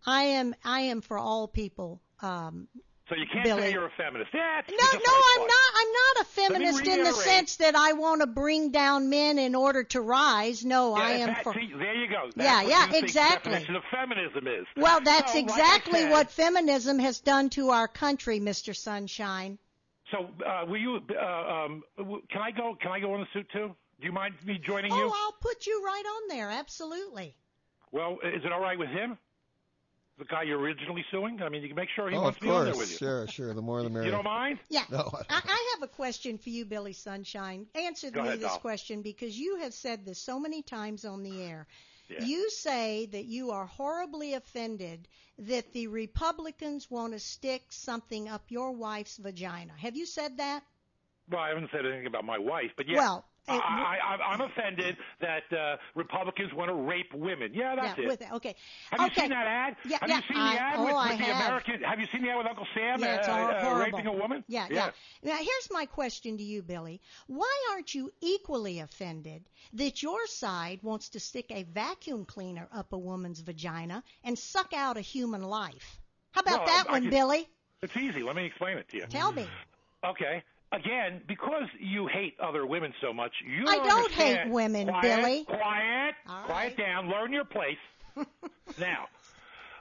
Speaker 3: I am. I am for all people. Um,
Speaker 13: So you can't
Speaker 3: Billy.
Speaker 13: say you're a feminist. Yeah,
Speaker 3: no, no, I'm
Speaker 13: thought.
Speaker 3: not. I'm not a feminist in the sense that I want to bring down men in order to rise. No,
Speaker 13: Yeah,
Speaker 3: I am
Speaker 13: that-
Speaker 3: for.
Speaker 13: see, there you go. That's
Speaker 3: Yeah, yeah, exactly.
Speaker 13: The definition of feminism is.
Speaker 3: Well, that's
Speaker 13: So, like
Speaker 3: exactly
Speaker 13: said-
Speaker 3: what feminism has done to our country, Mr. Sunshine.
Speaker 13: So, uh, will you? Uh, um, can I go? Can I go on the suit too? Do you mind me joining you? Oh.
Speaker 3: I'll put you right on there. Absolutely.
Speaker 13: Well, is it all right with him? The guy you're originally suing? I mean, you can make sure he
Speaker 6: oh,
Speaker 13: wants
Speaker 6: of
Speaker 13: to be on there
Speaker 6: course.
Speaker 13: with you.
Speaker 6: Sure, sure. The more the merrier.
Speaker 13: You don't mind?
Speaker 3: Yeah.
Speaker 6: No, I
Speaker 3: I, I have a question for you, Billy Sunshine. Answer me
Speaker 13: ahead,
Speaker 3: this
Speaker 13: Doll.
Speaker 3: question because you have said this so many times on the air.
Speaker 13: Yeah.
Speaker 3: You say that you are horribly offended that the Republicans want to stick something up your wife's vagina. Have you said that?
Speaker 13: Well, I haven't said anything about my wife, but yeah.
Speaker 3: Well,
Speaker 13: I,
Speaker 3: it-
Speaker 13: I, I, I'm offended that uh, Republicans want to rape women. Yeah, that's
Speaker 3: yeah,
Speaker 13: it.
Speaker 3: with it. Okay.
Speaker 13: Have you seen that ad?
Speaker 3: Yeah,
Speaker 13: have
Speaker 3: yeah,
Speaker 13: you seen
Speaker 3: I-
Speaker 13: the ad
Speaker 3: oh,
Speaker 13: with, with the
Speaker 3: have.
Speaker 13: American? Have you seen the ad with Uncle Sam
Speaker 3: Yeah, it's
Speaker 13: uh, uh, raping a woman?
Speaker 3: Yeah, yeah. Now, here's my question to you, Billy. Why aren't you equally offended that your side wants to stick a vacuum cleaner up a woman's vagina and suck out a human life? How about
Speaker 13: Well,
Speaker 3: that
Speaker 13: I
Speaker 3: one,
Speaker 13: can-
Speaker 3: Billy?
Speaker 13: It's easy. Let me explain it to you.
Speaker 3: Tell me.
Speaker 13: Okay. Again, because you hate other women so much, you
Speaker 3: I
Speaker 13: don't
Speaker 3: don't hate women,
Speaker 13: quiet,
Speaker 3: Billy.
Speaker 13: Quiet.
Speaker 3: All
Speaker 13: Quiet down. Learn your place. <laughs> now,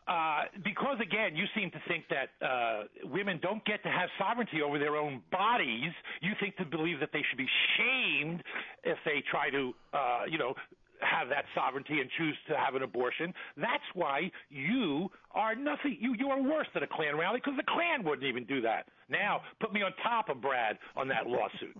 Speaker 13: uh, because again, you seem to think that uh, women don't get to have sovereignty over their own bodies. You think to believe that they should be shamed if they try to, uh, you know, have that sovereignty and choose to have an abortion. That's why you are nothing. You you are worse than a Klan rally because the Klan wouldn't even do that. Now put me on top of Brad on that lawsuit.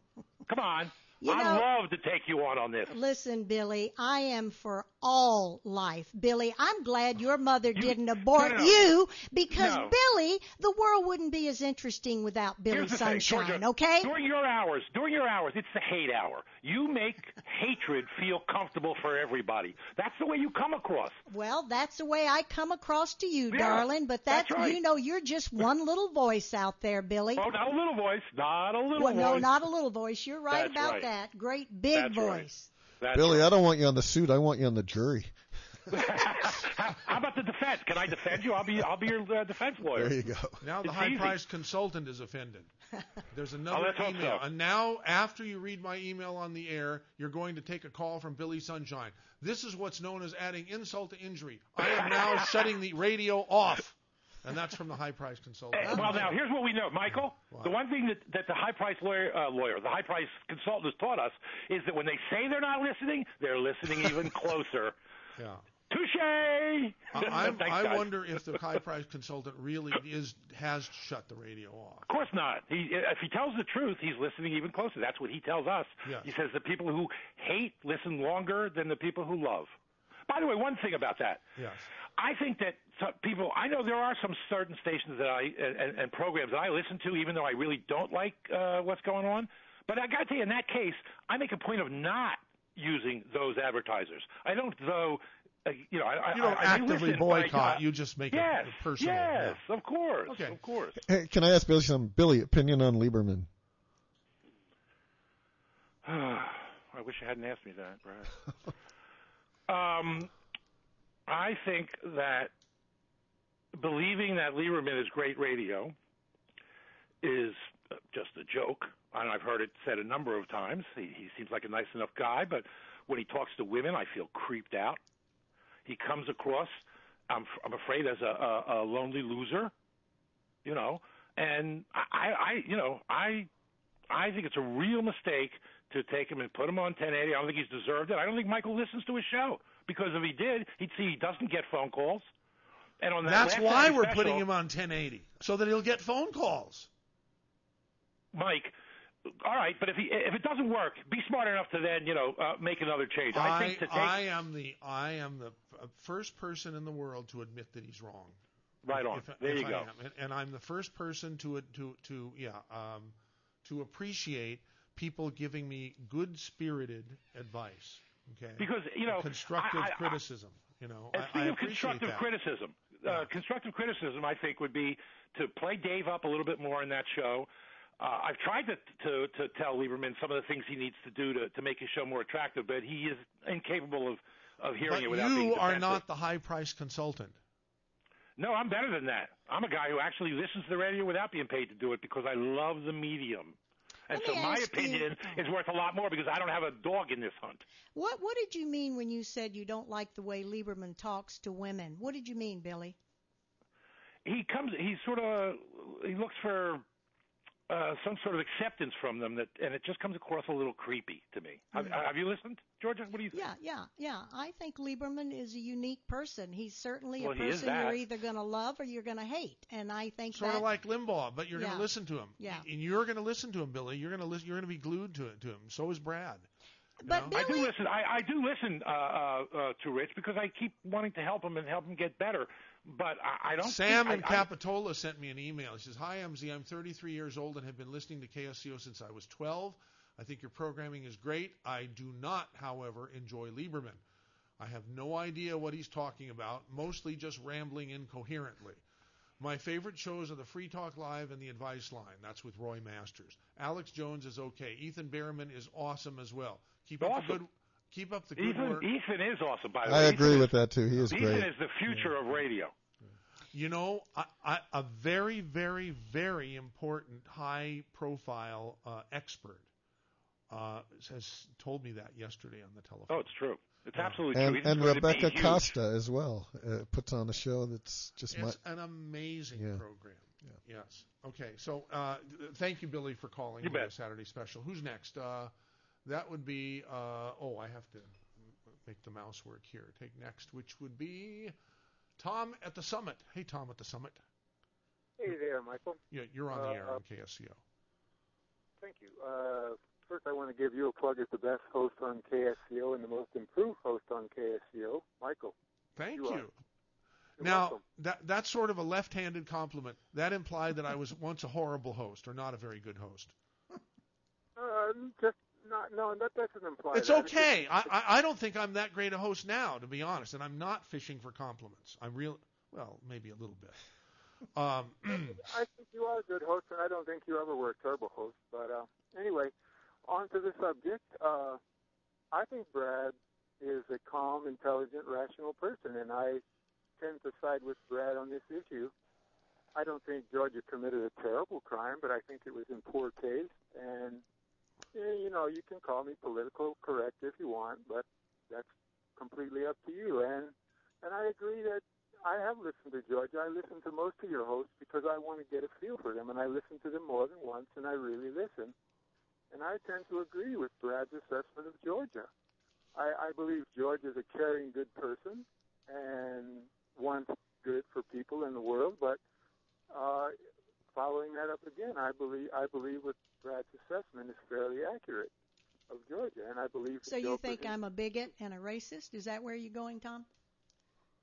Speaker 13: Come on.
Speaker 3: You
Speaker 13: I'd love to take you on on this.
Speaker 3: Listen, Billy, I am for all life. Billy, I'm glad your mother didn't abort
Speaker 13: no, no.
Speaker 3: you because,
Speaker 13: No.
Speaker 3: Billy, the world wouldn't be as interesting without Billy
Speaker 13: the thing,
Speaker 3: Sunshine,
Speaker 13: Georgia,
Speaker 3: okay?
Speaker 13: During your hours, during your hours, it's the hate hour. You make hatred feel comfortable for everybody. That's the way you come across.
Speaker 3: Well, that's the way I come across to you,
Speaker 13: Yeah,
Speaker 3: darling, but
Speaker 13: that's
Speaker 3: that's,
Speaker 13: right.
Speaker 3: you know, you're just one little voice out there, Billy.
Speaker 13: Oh, not a little voice, not a little
Speaker 3: well,
Speaker 13: voice.
Speaker 3: no, not a little voice. You're right
Speaker 13: That's
Speaker 3: about
Speaker 13: right.
Speaker 3: that. Great big
Speaker 13: That's right.
Speaker 3: Voice.
Speaker 13: That's
Speaker 6: Billy, I don't want you on the suit. I want you on the jury.
Speaker 13: how, <laughs> <laughs> how about the defense? Can I defend you? I'll be I'll be your uh, defense lawyer.
Speaker 6: There you go.
Speaker 1: Now the
Speaker 13: It's
Speaker 1: high
Speaker 13: easy.
Speaker 1: priced consultant is offended. There's <laughs> another
Speaker 13: let's
Speaker 1: email.
Speaker 13: so.
Speaker 1: And now, after you read my email on the air, you're going to take a call from Billy Sunshine. This is what's known as adding insult to injury. I am now shutting the radio off. And that's from the high price consultant.
Speaker 13: Well, now here's what we know, Michael. The one thing that, that the high price lawyer, uh, lawyer, the high price consultant has taught us is that when they say they're not listening, they're listening even <laughs> closer.
Speaker 1: Yeah.
Speaker 13: Touche.
Speaker 1: I, <laughs> I wonder if the high price consultant really is has shut the radio off.
Speaker 13: Of course not. He, if he tells the truth, he's listening even closer. That's what he tells us.
Speaker 1: Yes.
Speaker 13: He says the people who hate listen longer than the people who love. By the way, one thing about that.
Speaker 1: Yes.
Speaker 13: I think that some people, I know there are some certain stations that I and, and programs that I listen to, even though I really don't like uh, what's going on. But I got to tell you, in that case, I make a point of not using those advertisers. I don't, though. Uh, you know, I,
Speaker 1: You don't
Speaker 13: I, I
Speaker 1: actively
Speaker 13: listen, but I-
Speaker 1: boycott.
Speaker 13: uh,
Speaker 1: you just make
Speaker 13: yes,
Speaker 1: it personal.
Speaker 13: Yes, of course,
Speaker 1: Okay.
Speaker 13: of course.
Speaker 6: Hey, can I ask Billy some Billy opinion on Lieberman? <sighs>
Speaker 13: I wish you hadn't asked me that, Brad. <laughs> um, I think that believing that Lieberman is great radio is just a joke. And I've heard it said a number of times. He, he seems like a nice enough guy, but when he talks to women, I feel creeped out. He comes across, I'm, I'm afraid, as a, a, a lonely loser, you know. And I, I, you know, I I think it's a real mistake to take him and put him on 1080. I don't think he's deserved it. I don't think Michael listens to his show because if he did, he'd see he doesn't get phone calls. And on that
Speaker 1: That's why we're
Speaker 13: special,
Speaker 1: putting him on 1080 so that he'll get phone calls.
Speaker 13: Mike, all right, but if he, if it doesn't work, be smart enough to then you know uh, make another change. I,
Speaker 1: I,
Speaker 13: think to take
Speaker 1: I am the I am the first person in the world to admit that he's wrong.
Speaker 13: right on.
Speaker 1: If,
Speaker 13: there
Speaker 1: if
Speaker 13: you
Speaker 1: I
Speaker 13: go.
Speaker 1: am. And, and I'm the first person to to to yeah um, to appreciate people giving me good spirited advice. Okay.
Speaker 13: Because you know
Speaker 1: constructive
Speaker 13: I- I-
Speaker 1: criticism. You know,
Speaker 13: And
Speaker 1: I, I
Speaker 13: speaking of constructive
Speaker 1: that.
Speaker 13: criticism, uh, constructive criticism, I think, would be to play Dave up a little bit more in that show. Uh, I've tried to, to to tell Lieberman some of the things he needs to do to to make his show more attractive, but he is incapable of of hearing
Speaker 1: But
Speaker 13: it without being
Speaker 1: you are not the high priced consultant.
Speaker 13: No, I'm better than that. I'm a guy who actually listens to the radio without being paid to do it because I love the medium. And so my
Speaker 3: ask you-
Speaker 13: opinion <laughs> is worth a lot more because I don't have a dog in this hunt.
Speaker 3: What What did you mean when you said you don't like the way Lieberman talks to women? What did you mean, Billy?
Speaker 13: he comes he sort of he looks for uh some sort of acceptance from them that and it just comes across a little creepy to me have,
Speaker 3: Mm.
Speaker 13: have you listened georgia what do you think
Speaker 3: Yeah, yeah, yeah. I think Lieberman is a unique person. He's certainly
Speaker 13: Well,
Speaker 3: a person you're either going to love or you're going to hate, and I think
Speaker 1: Sort
Speaker 3: that
Speaker 1: of like Limbaugh, but you're going to listen to him.
Speaker 3: Yeah.
Speaker 1: And you're going to listen to him, Billy. You're going to listen. You're going to be glued to it, to him. So is Brad. You
Speaker 3: But
Speaker 1: know?
Speaker 13: i do listen i i do listen uh uh, uh to rich because i keep wanting to help him and help him get better but i, I don't
Speaker 1: Sam
Speaker 13: think,
Speaker 1: in
Speaker 13: I, I,
Speaker 1: Capitola sent me an email. He says, "Hi, MZ. I'm 33 years old and have been listening to KSCO since I was 12. I think your programming is great. I do not, however, enjoy Lieberman. I have no idea what he's talking about, mostly just rambling incoherently. My favorite shows are the Free Talk Live and the Advice Line. That's with Roy Masters. Alex Jones is okay. Ethan Bearman is awesome as well. Keep up the
Speaker 13: Awesome.
Speaker 1: good keep up the good
Speaker 13: ethan
Speaker 1: work.
Speaker 13: ethan is awesome by the way.
Speaker 6: I agree
Speaker 13: Ethan
Speaker 6: with that too. He is
Speaker 13: is,
Speaker 6: great.
Speaker 13: ethan is the future of radio
Speaker 1: You know, I, I, a very, very, very important high profile uh, expert uh, has told me that yesterday on the telephone.
Speaker 13: oh it's true it's absolutely true
Speaker 6: And, and
Speaker 13: going to be
Speaker 6: Rebecca. Costa as well uh, puts on a show that's just my,
Speaker 1: an amazing
Speaker 6: Yeah.
Speaker 1: program. Yes. Okay. So uh, thank you, Billy, for calling
Speaker 13: You bet.
Speaker 1: Saturday special. Who's next? Uh, that would be. Uh, oh, I have to make the mouse work here. Take next, which would be Tom at the Summit. Hey, Tom at the Summit.
Speaker 14: Hey there, Michael.
Speaker 1: Yeah, you're on the air
Speaker 14: Uh,
Speaker 1: on KSCO.
Speaker 14: Thank you. Uh, first, I want to give you a plug as the best host on KSCO and the most improved host on KSCO, Michael.
Speaker 1: Thank
Speaker 14: You
Speaker 1: you. Now
Speaker 14: welcome.
Speaker 1: that that's sort of a left-handed compliment. That implied that I was once a horrible host or not a very good host.
Speaker 14: Uh, just not. No, that doesn't imply.
Speaker 1: It's
Speaker 14: that.
Speaker 1: okay. I, I I don't think I'm that great a host now, to be honest, and I'm not fishing for compliments. I'm real. Well, maybe a little bit. Um, <clears throat>
Speaker 14: I think you are a good host, and I don't think you ever were a terrible host. But uh, anyway, on to the subject. Uh, I think Brad is a calm, intelligent, rational person, and I tend to side with Brad on this issue. I don't think Georgia committed a terrible crime, but I think it was in poor taste. And you know, you can call me political correct if you want, but that's completely up to you. And and I agree that I have listened to Georgia. I listen to most of your hosts because I want to get a feel for them, and I listen to them more than once, and I really listen. And I tend to agree with Brad's assessment of Georgia. I, I believe George is a caring, good person and wants good for people in the world. But uh, following that up again, I believe I believe what Brad's assessment is fairly accurate of Georgia, and I believe.
Speaker 3: So you think I'm a bigot and a racist? Is that where you're going, Tom?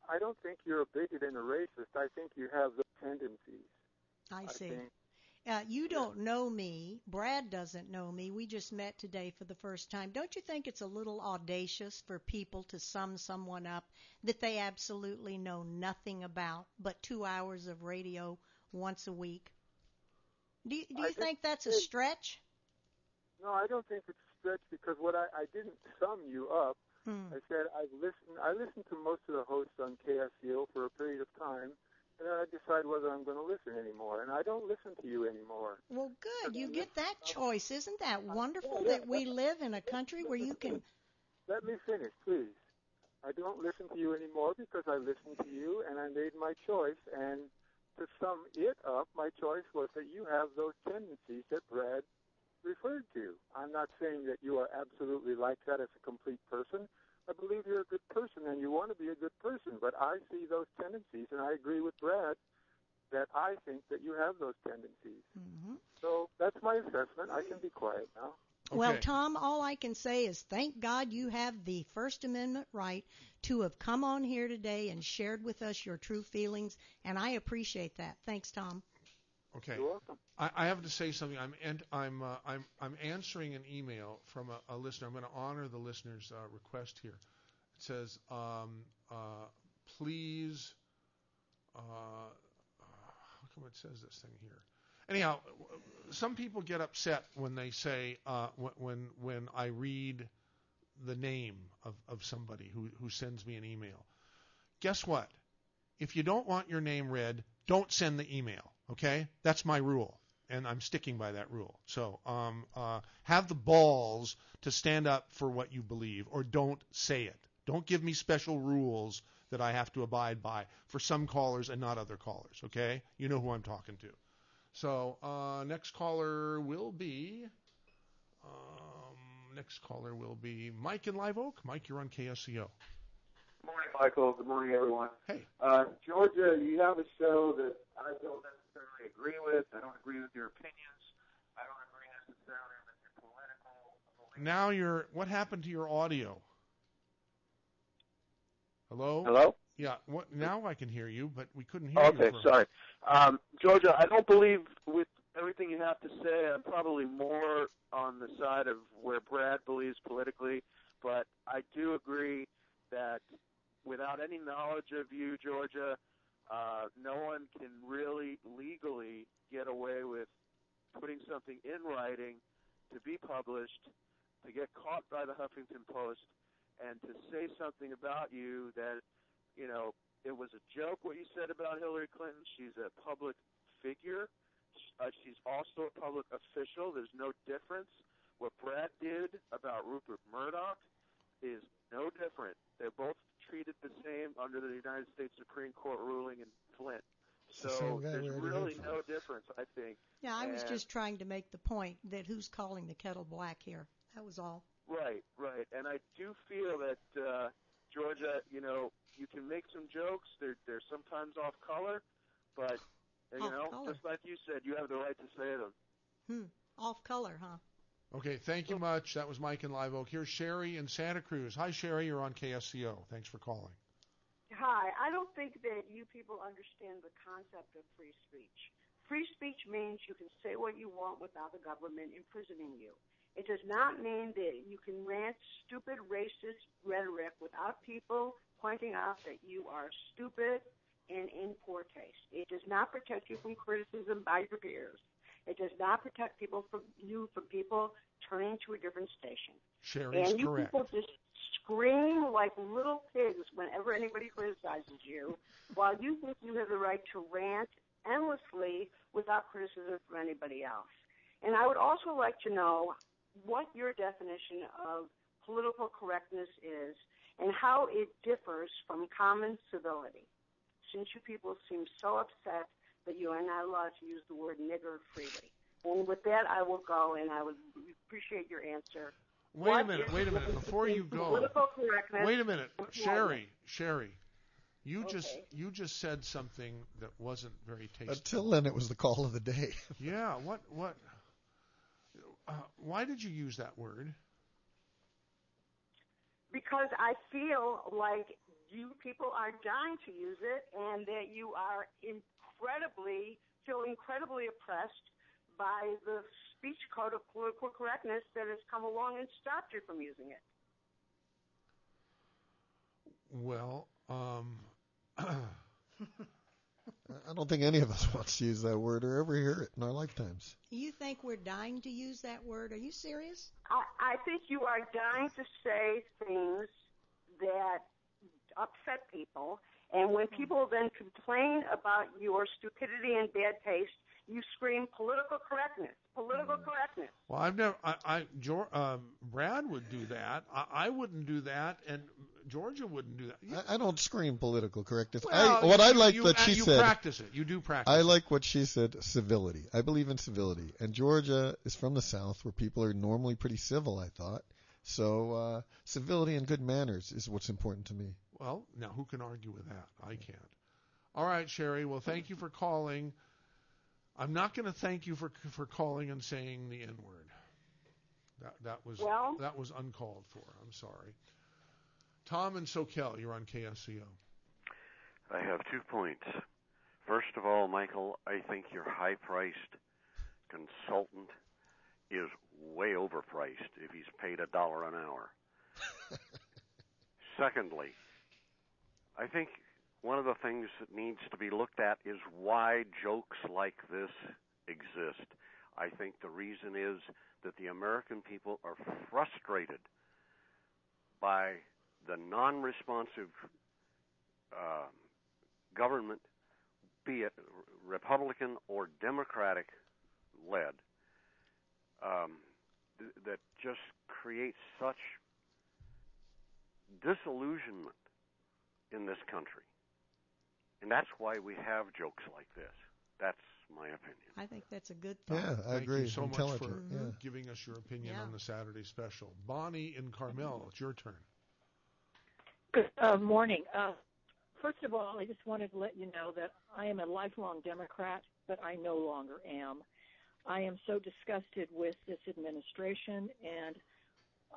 Speaker 14: I don't think you're a bigot and a racist. I think you have the tendencies.
Speaker 3: I see.
Speaker 14: think
Speaker 3: Uh, you don't know me. Brad doesn't know me. We just met today for the first time. Don't you think it's a little audacious for people to sum someone up that they absolutely know nothing about but two hours of radio once a week? Do you, do you think
Speaker 14: think
Speaker 3: that's a
Speaker 14: it-
Speaker 3: stretch?
Speaker 14: No, I don't think it's a stretch because what I, I didn't sum you up.
Speaker 3: Hmm.
Speaker 14: I said I've listened. I listened to most of the hosts on KSCO for a period of time, and then I decide whether I'm going to listen anymore. And I don't listen to you anymore.
Speaker 3: Well, good. You get that choice. Isn't that wonderful
Speaker 14: Yeah, yeah.
Speaker 3: that we live in a country where you can
Speaker 14: Let me finish, please. I don't listen to you anymore because I listened to you and I made my choice. And to sum it up, my choice was that you have those tendencies that Brad referred to. I'm not saying that you are absolutely like that as a complete person. I believe you're a good person and you want to be a good person, but I see those tendencies and I agree with Brad that I think that you have those tendencies.
Speaker 3: Mhm.
Speaker 14: So that's my assessment. I can be quiet now.
Speaker 3: Well, Tom, all I can say is thank God you have the First Amendment right to have come on here today and shared with us your true feelings, and I appreciate that. Thanks, Tom.
Speaker 1: Okay.
Speaker 14: You're welcome.
Speaker 1: I, I have to say something. I'm and I'm uh, I'm I'm answering an email from a, a listener. I'm going to honor the listener's uh, request here. It says, um, uh, "Please." Uh, how come it says this thing here? Anyhow, some people get upset when they say uh, when when I read the name of, of somebody who, who sends me an email. Guess what? If you don't want your name read, don't send the email. Okay, that's my rule, and I'm sticking by that rule. So um, uh, have the balls to stand up for what you believe, or don't say it. Don't give me special rules that I have to abide by for some callers and not other callers. Okay, you know who I'm talking to. So uh, next caller will be. Um, next caller will be Mike in Live Oak. Mike, you're on KSCO.
Speaker 15: Good morning, Michael. Good morning, everyone.
Speaker 1: Hey.
Speaker 15: Uh, Georgia, you have a show that I don't necessarily agree with. I don't agree with your opinions. I don't agree necessarily with your political.
Speaker 1: Now you're. What happened to your audio? Hello.
Speaker 15: Hello?
Speaker 1: Yeah. What? Now I can hear you, but we couldn't hear
Speaker 15: Okay,
Speaker 1: you. for-
Speaker 15: sorry. Um, Georgia, I don't believe with everything you have to say. I'm probably more on the side of where Brad believes politically, but I do agree that without any knowledge of you, Georgia, uh, no one can really legally get away with putting something in writing to be published, to get caught by the Huffington Post, and to say something about you that, you know, it was a joke what you said about Hillary Clinton. She's a public figure. Uh, she's also a public official. There's no difference. What Brad did about Rupert Murdoch is no different. They're both treated the same under the United States Supreme Court ruling in Flynt.
Speaker 6: the
Speaker 15: So there's really no difference, I think.
Speaker 3: Yeah, I was
Speaker 15: And-
Speaker 3: just trying to make the point that who's calling the kettle black here. That was all.
Speaker 15: Right, right. And I do feel that uh, Georgia, you know, you can make some jokes. They're they're sometimes off color, but you
Speaker 3: Off
Speaker 15: know,
Speaker 3: color.
Speaker 15: just like you said, you have the right to say them.
Speaker 3: Hmm. Off color, huh?
Speaker 1: Okay. Thank you much. That was Mike in Live Oak. Here's Sherry in Santa Cruz. Hi, Sherry. You're on KSCO. Thanks for calling.
Speaker 16: Hi, I don't think that you people understand the concept of free speech. Free speech means you can say what you want without the government imprisoning you. It does not mean that you can rant stupid racist rhetoric without people pointing out that you are stupid and in poor taste. It does not protect you from criticism by your peers. It does not protect people from you from people turning to a different station.
Speaker 1: Sherry's
Speaker 16: and you
Speaker 1: correct.
Speaker 16: people just scream like little pigs whenever anybody criticizes you, while you think you have the right to rant endlessly without criticism from anybody else. And I would also like to know what your definition of political correctness is and how it differs from common civility. Since you people seem so upset that you are not allowed to use the word nigger freely. And with that, I will go, and I would appreciate your answer.
Speaker 1: Wait a minute. Wait a minute. Before you go.
Speaker 16: Political correctness.
Speaker 1: Wait a minute. Sherry. Sherry. You just you just said something that wasn't very tasty.
Speaker 6: Until then, it was the call of the day.
Speaker 1: Yeah. What what? Uh, why did you use that word?
Speaker 16: because I feel like you people are dying to use it, and that you are incredibly feel incredibly oppressed by the speech code of political correctness that has come along and stopped you from using it.
Speaker 1: Well, um, <clears throat> <laughs>
Speaker 6: I don't think any of us <laughs> wants to use that word or ever hear it in our lifetimes.
Speaker 3: You think we're dying to use that word? Are you serious?
Speaker 16: I, I think you are dying to say things that upset people, and when people then complain about your stupidity and bad taste, you scream political correctness, political correctness.
Speaker 1: well, I've never. I, I Geor um, Brad would do that. I, I wouldn't do that, and Georgia wouldn't do that. You-
Speaker 6: I, I don't scream political correctness.
Speaker 1: Well,
Speaker 6: I, what I like
Speaker 1: you-
Speaker 6: that she
Speaker 1: you
Speaker 6: said.
Speaker 1: practice it. You do practice.
Speaker 6: I like what she said. Civility. I believe in civility, and Georgia is from the South, where people are normally pretty civil. I thought so. Uh, civility and good manners is what's important to me.
Speaker 1: Well, now who can argue with that? I can't. All right, Sherry. Well, thank you for calling. I'm not going to thank you for for calling and saying the N word. That that was
Speaker 16: Well-
Speaker 1: that was uncalled for. I'm sorry. Tom and Soquel, you're on KSCO.
Speaker 17: I have two points. First of all, Michael, I think your high priced consultant is way overpriced if he's paid a dollar an hour. <laughs> Secondly, I think one of the things that needs to be looked at is why jokes like this exist. I think the reason is that the American people are frustrated by the non responsive uh, government, be it Republican or Democratic led, um, th- that just creates such disillusionment in this country. And that's why we have jokes like this. That's my opinion.
Speaker 3: I think that's a good thought.
Speaker 6: Yeah, I
Speaker 1: Thank
Speaker 6: agree.
Speaker 1: you so much for
Speaker 6: yeah.
Speaker 1: giving us your opinion
Speaker 3: Yeah.
Speaker 1: on the Saturday special. Bonnie in Carmel, it's your turn.
Speaker 18: Good uh, morning. Uh, first of all, I just wanted to let you know that I am a lifelong Democrat, but I no longer am. I am so disgusted with this administration, and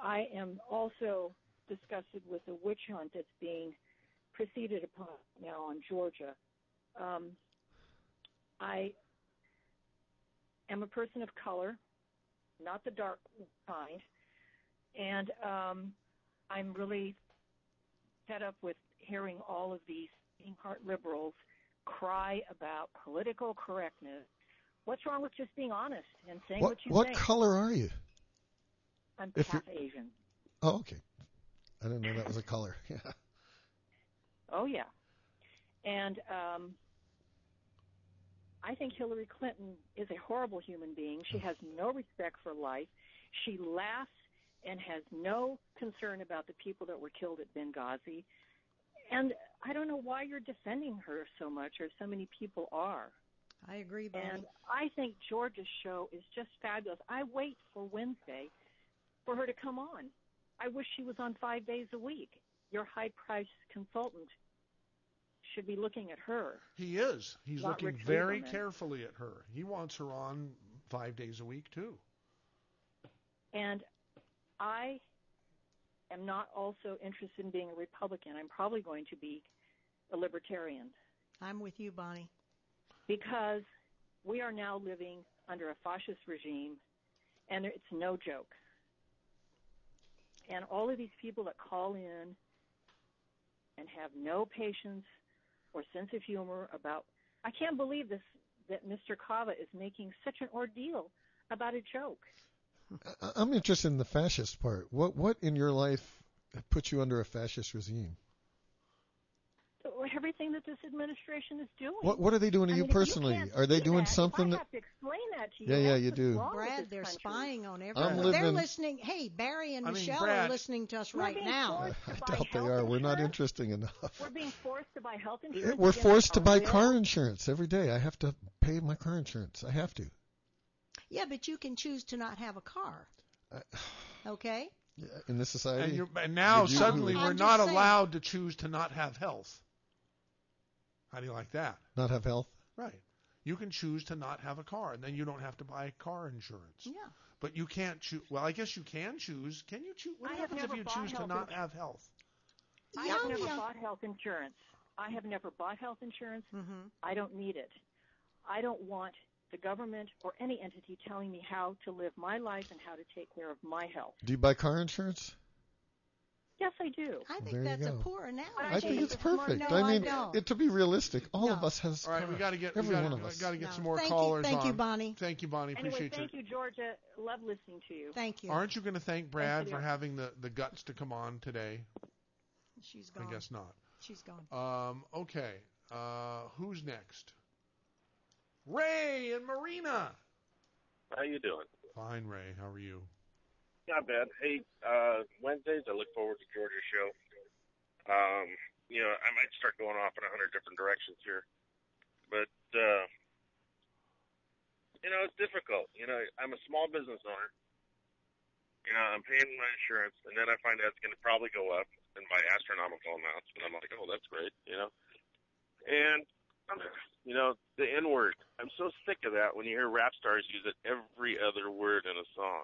Speaker 18: I am also disgusted with the witch hunt that's being proceeded upon now on Georgia. Um, I am a person of color, not the dark kind, and um, I'm really fed up with hearing all of these heart liberals cry about political correctness. What's wrong with just being honest and saying
Speaker 6: What
Speaker 18: what you
Speaker 6: what
Speaker 18: think?
Speaker 6: What color are you?
Speaker 18: I'm
Speaker 6: if
Speaker 18: half
Speaker 6: you're-
Speaker 18: Asian.
Speaker 6: Oh, okay. I didn't know that was a color. <laughs> Yeah.
Speaker 18: Oh yeah, and um, I think Hillary Clinton is a horrible human being. She has no respect for life. She laughs and has no concern about the people that were killed at Benghazi. And I don't know why you're defending her so much, or so many people are.
Speaker 3: I agree, Bonnie.
Speaker 18: And I think Georgia's show is just fabulous. I wait for Wednesday for her to come on. I wish she was on five days a week. Your high priced consultant should be looking at her.
Speaker 1: He is. He's
Speaker 18: Not
Speaker 1: looking
Speaker 18: Rich
Speaker 1: very
Speaker 18: Lieberman.
Speaker 1: carefully at her. He wants her on five days a week too.
Speaker 18: And I am not also interested in being a Republican. I'm probably going to be a libertarian
Speaker 3: I'm with you, Bonnie.
Speaker 18: because we are now living under a fascist regime and it's no joke. And all of these people that call in and have no patience or sense of humor about I can't believe this that Mr. Kava is making such an ordeal about a joke.
Speaker 6: I- I'm interested in the fascist part. What what in your life put you under a fascist regime?
Speaker 18: Everything that this administration is doing.
Speaker 6: What what are they doing to
Speaker 18: I
Speaker 6: you
Speaker 18: mean,
Speaker 6: personally?
Speaker 18: can't
Speaker 6: Are they doing
Speaker 18: that,
Speaker 6: something
Speaker 18: If I
Speaker 6: that
Speaker 18: have to explain that to you.
Speaker 6: Yeah, yeah,
Speaker 18: that's
Speaker 6: you do.
Speaker 3: Brad, they're
Speaker 18: country.
Speaker 3: spying on
Speaker 6: I'm
Speaker 3: everyone. They're listening. Hey, Barry and
Speaker 1: I mean,
Speaker 3: Michelle
Speaker 1: Brad-
Speaker 3: are listening to us right now.
Speaker 6: I doubt they
Speaker 18: health
Speaker 6: are. We're not interesting enough.
Speaker 18: We're being forced to buy health <laughs> insurance.
Speaker 6: We're forced to buy car insurance every day. I have to pay my car insurance. I have to.
Speaker 3: Yeah, but you can choose to not have a car. Okay?
Speaker 6: Yeah, In this society.
Speaker 1: And, you're, and now
Speaker 6: Would you-
Speaker 1: suddenly
Speaker 3: I'm
Speaker 1: we're
Speaker 3: just
Speaker 1: not
Speaker 3: saying.
Speaker 1: allowed to choose to not have health. How do you like that?
Speaker 6: not have health.
Speaker 1: Right. You can choose to not have a car, and then you don't have to buy car insurance.
Speaker 3: Yeah.
Speaker 1: But you can't choose. Well, I guess you can choose. Can you choose? What
Speaker 18: I have
Speaker 1: happens if
Speaker 18: never
Speaker 1: you
Speaker 18: bought
Speaker 1: choose to
Speaker 18: health
Speaker 1: not
Speaker 18: insurance.
Speaker 1: have health?
Speaker 18: I have never
Speaker 3: young-
Speaker 18: bought health insurance. I have never bought health insurance.
Speaker 3: Mhm.
Speaker 18: I don't need it. I don't want the government or any entity telling me how to live my life and how to take care of my health.
Speaker 6: Do you buy car insurance?
Speaker 18: Yes, I do.
Speaker 3: I think
Speaker 6: There
Speaker 3: that's a poor analogy.
Speaker 6: I think it's perfect.
Speaker 3: No,
Speaker 6: I mean,
Speaker 3: don't.
Speaker 6: it, to be realistic, all of us has.
Speaker 1: All right, we
Speaker 6: cars.
Speaker 1: got to get. We
Speaker 6: every
Speaker 1: gotta,
Speaker 6: one of us.
Speaker 1: Got to get
Speaker 3: No.
Speaker 1: some more
Speaker 3: Thank you-
Speaker 1: callers
Speaker 3: thank you. Bonnie.
Speaker 1: Thank you, Bonnie.
Speaker 18: Anyway,
Speaker 1: Appreciate
Speaker 18: thank you, Georgia. Love listening to you.
Speaker 3: Thank you.
Speaker 1: Aren't you going to thank Brad
Speaker 18: you.
Speaker 1: for having the, the guts to come on today?
Speaker 3: She's
Speaker 1: I
Speaker 3: gone.
Speaker 1: I guess not.
Speaker 3: She's gone.
Speaker 1: Um, okay. Uh, who's next? Ray and Marina.
Speaker 19: How you doing?
Speaker 1: Fine, Ray. How are you?
Speaker 19: Not bad. Hey, uh, Wednesdays I look forward to Georgia's show. Um, you know, I might start going off in a hundred different directions here, but uh, you know, it's difficult. You know, I'm a small business owner. You know, I'm paying my insurance, and then I find out it's going to probably go up and by astronomical amounts. And I'm like, oh, that's great. You know, and You know, the N word. I'm so sick of that when you hear rap stars use it every other word in a song.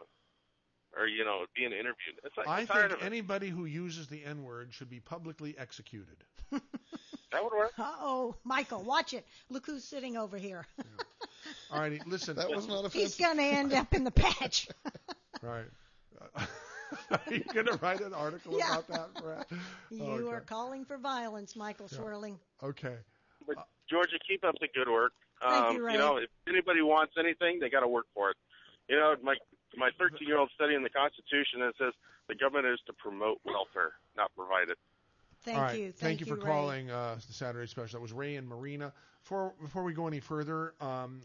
Speaker 19: Or, you know, being interviewed. It's like,
Speaker 1: I think anybody who uses the N word should be publicly executed. <laughs>
Speaker 19: That would work.
Speaker 3: Uh oh, Michael, watch it. Look who's sitting over here.
Speaker 1: All righty, listen.
Speaker 6: That was not
Speaker 3: He's going to end up in the patch. <laughs>
Speaker 1: Right. <laughs> Are you going to write an article
Speaker 3: Yeah.
Speaker 1: about that, Brad?
Speaker 3: You
Speaker 1: Okay.
Speaker 3: are calling for violence, Michael Zwerling.
Speaker 1: Okay.
Speaker 19: But Georgia, keep up the good work.
Speaker 3: Thank
Speaker 19: um,
Speaker 3: you, Ray.
Speaker 19: know, if anybody wants anything, they got to work for it. You know, my my 13 year old studying the Constitution and it says the government is to promote welfare, not provide it.
Speaker 3: Thank
Speaker 1: All right.
Speaker 3: you.
Speaker 1: Thank,
Speaker 3: Thank
Speaker 1: you
Speaker 3: you,
Speaker 1: for
Speaker 3: Ray.
Speaker 1: calling uh, the Saturday special. That was Ray and Marina. Before before we go any further, um,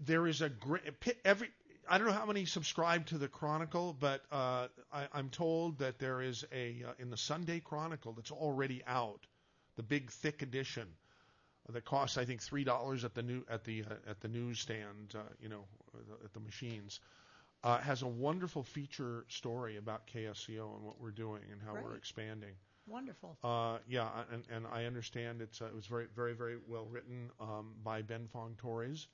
Speaker 1: there is a great every. I don't know how many subscribe to the Chronicle, but uh, I, I'm told that there is a uh, in the Sunday Chronicle that's already out, the big thick edition that costs I think three dollars at the new at the uh, at the newsstand, uh, you know, at the machines. Uh, has a wonderful feature story about KSCO and what we're doing and how we're expanding.
Speaker 3: Wonderful.
Speaker 1: Uh, yeah, and, and I understand it's uh, it was very very very well written um, by Ben Fong Torres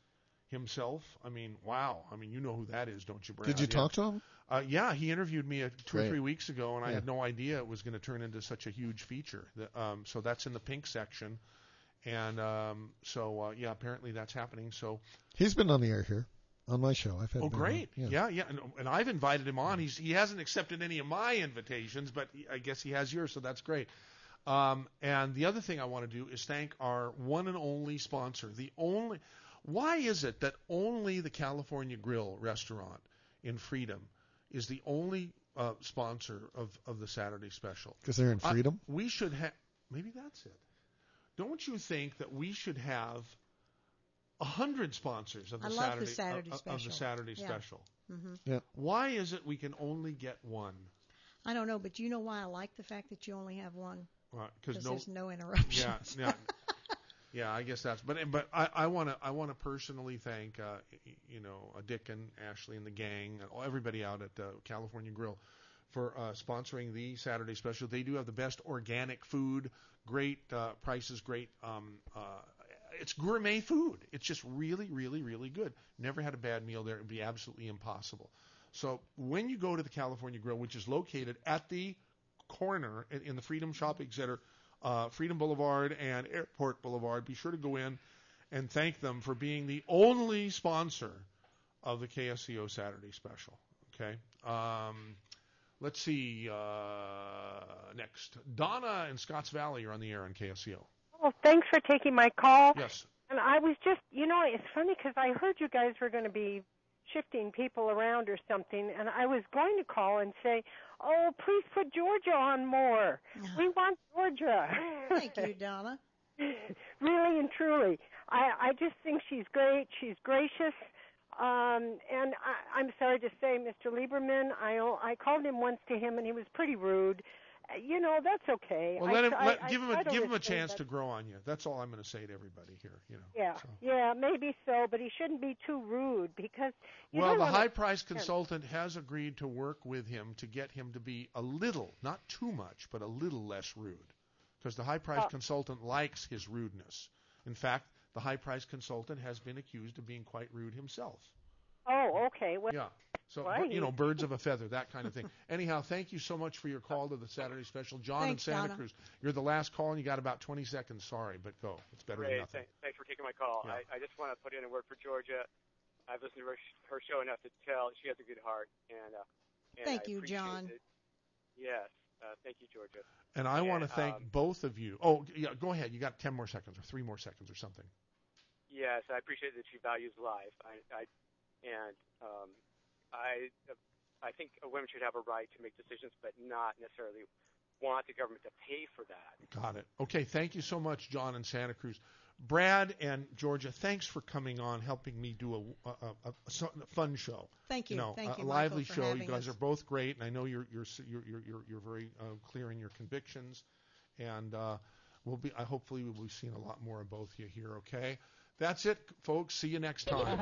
Speaker 1: himself. I mean, wow. I mean, you know who that is, don't you, Brad?
Speaker 6: Did you
Speaker 1: Yeah.
Speaker 6: talk to him?
Speaker 1: Uh, yeah, he interviewed me uh, two or three weeks ago, and I had no idea it was going to turn into such a huge feature. The, um, so that's in the pink section, and um, so uh, yeah, apparently that's happening. So
Speaker 6: He's been on the air here on my show. I've had.
Speaker 1: Oh,
Speaker 6: on.
Speaker 1: great!
Speaker 6: Yeah.
Speaker 1: Yeah, yeah, and, and I've invited him on. He's he hasn't accepted any of my invitations, but I guess he has yours, so that's great. Um, and the other thing I want to do is thank our one and only sponsor. The only, why is it that only the California Grill restaurant in Freedom is the only uh, sponsor of of the Saturday special?
Speaker 6: Because they're in
Speaker 1: I-
Speaker 6: Freedom?
Speaker 1: we should have. Maybe that's it. Don't you think that we should have a hundred sponsors of the
Speaker 3: I love
Speaker 1: Saturday,
Speaker 3: the Saturday
Speaker 1: of,
Speaker 3: special.
Speaker 1: of the Saturday
Speaker 3: Yeah.
Speaker 1: Special?
Speaker 3: hmm
Speaker 6: Yeah.
Speaker 1: Why is it we can only get one?
Speaker 3: I don't know, but you know why I like the fact that you only have one?
Speaker 1: Because no,
Speaker 3: there's no interruptions.
Speaker 1: Yeah, yeah, <laughs> yeah. I guess that's. But but I I want to I want to personally thank uh, you know uh, Dick and Ashley and the gang and all- everybody out at uh, California Grill for uh, sponsoring the Saturday special. They do have the best organic food, great uh, prices, great. Um, uh, it's gourmet food. It's just really, really, really good. Never had a bad meal there. It would be absolutely impossible. So when you go to the California Grill, which is located at the corner in, the Freedom Shopping Center, uh, Freedom Boulevard and Airport Boulevard, be sure to go in and thank them for being the only sponsor of the KSCO Saturday Special. Okay. Um, let's see. Uh, next, Donna in Scotts Valley You're on the air on KSCO.
Speaker 20: Well, thanks for taking my call.
Speaker 1: Yes.
Speaker 20: And I was just, you know, it's funny because I heard you guys were going to be shifting people around or something, and I was going to call and say, "Oh, please put Georgia on more. <laughs> We want Georgia."
Speaker 3: Thank you, Donna. <laughs>
Speaker 20: really and truly, I I just think she's great. She's gracious. Um, and I, I'm sorry to say, Mr. Lieberman, I I called him once to him, and he was pretty rude. You know, that's okay.
Speaker 1: Well, let him let,
Speaker 20: I
Speaker 1: give him a give him a chance
Speaker 20: but-
Speaker 1: to grow on you. That's all I'm going to say to everybody here. You know.
Speaker 20: Yeah, yeah, maybe so, but he shouldn't be too rude because you
Speaker 1: well, the high price consultant has agreed to work with him to get him to be a little, not too much, but a little less rude. Because the high price
Speaker 20: Oh.
Speaker 1: consultant likes his rudeness. In fact, the high price consultant has been accused of being quite rude himself.
Speaker 20: Oh, okay. Well,
Speaker 1: Yeah. So,
Speaker 20: Right.
Speaker 1: you know, birds of a feather, that kind of thing. Anyhow, thank you so much for your call to the Saturday special. John
Speaker 21: Thanks,
Speaker 1: in Santa
Speaker 21: Donna.
Speaker 1: Cruz. You're the last call, and you got about 20 seconds. Sorry, but go. It's better than
Speaker 21: Great.
Speaker 1: nothing.
Speaker 21: Thank, thanks for taking my call.
Speaker 1: Yeah.
Speaker 21: I, I just want to put in a word for Georgia. I've listened to her, her show enough to tell she has a good heart, and, uh, and
Speaker 3: Thank
Speaker 21: I
Speaker 3: you, John.
Speaker 21: It. Yes. Uh, thank you, Georgia.
Speaker 1: And I want to thank
Speaker 21: um,
Speaker 1: both of you. Oh, yeah, go ahead. You got 10 more seconds or three more seconds or something.
Speaker 21: Yes, I appreciate that she values life. I, I and um, I, I think women should have a right to make decisions, but not necessarily want the government to pay for that.
Speaker 1: Got it. Okay, thank you so much, John and Santa Cruz. Brad and Georgia, thanks for coming on, helping me do a, a, a, a a fun show.
Speaker 3: Thank you.
Speaker 1: know,
Speaker 3: Thank
Speaker 1: a,
Speaker 3: you,
Speaker 1: a
Speaker 3: Michael,
Speaker 1: lively
Speaker 3: for
Speaker 1: show. You guys
Speaker 3: us.
Speaker 1: are both great, and I know you're you're you're you're you're, you're very uh, clear in your convictions, and uh, we'll be. I hopefully we'll be seeing a lot more of both of you here. Okay, that's it, folks. See you next time.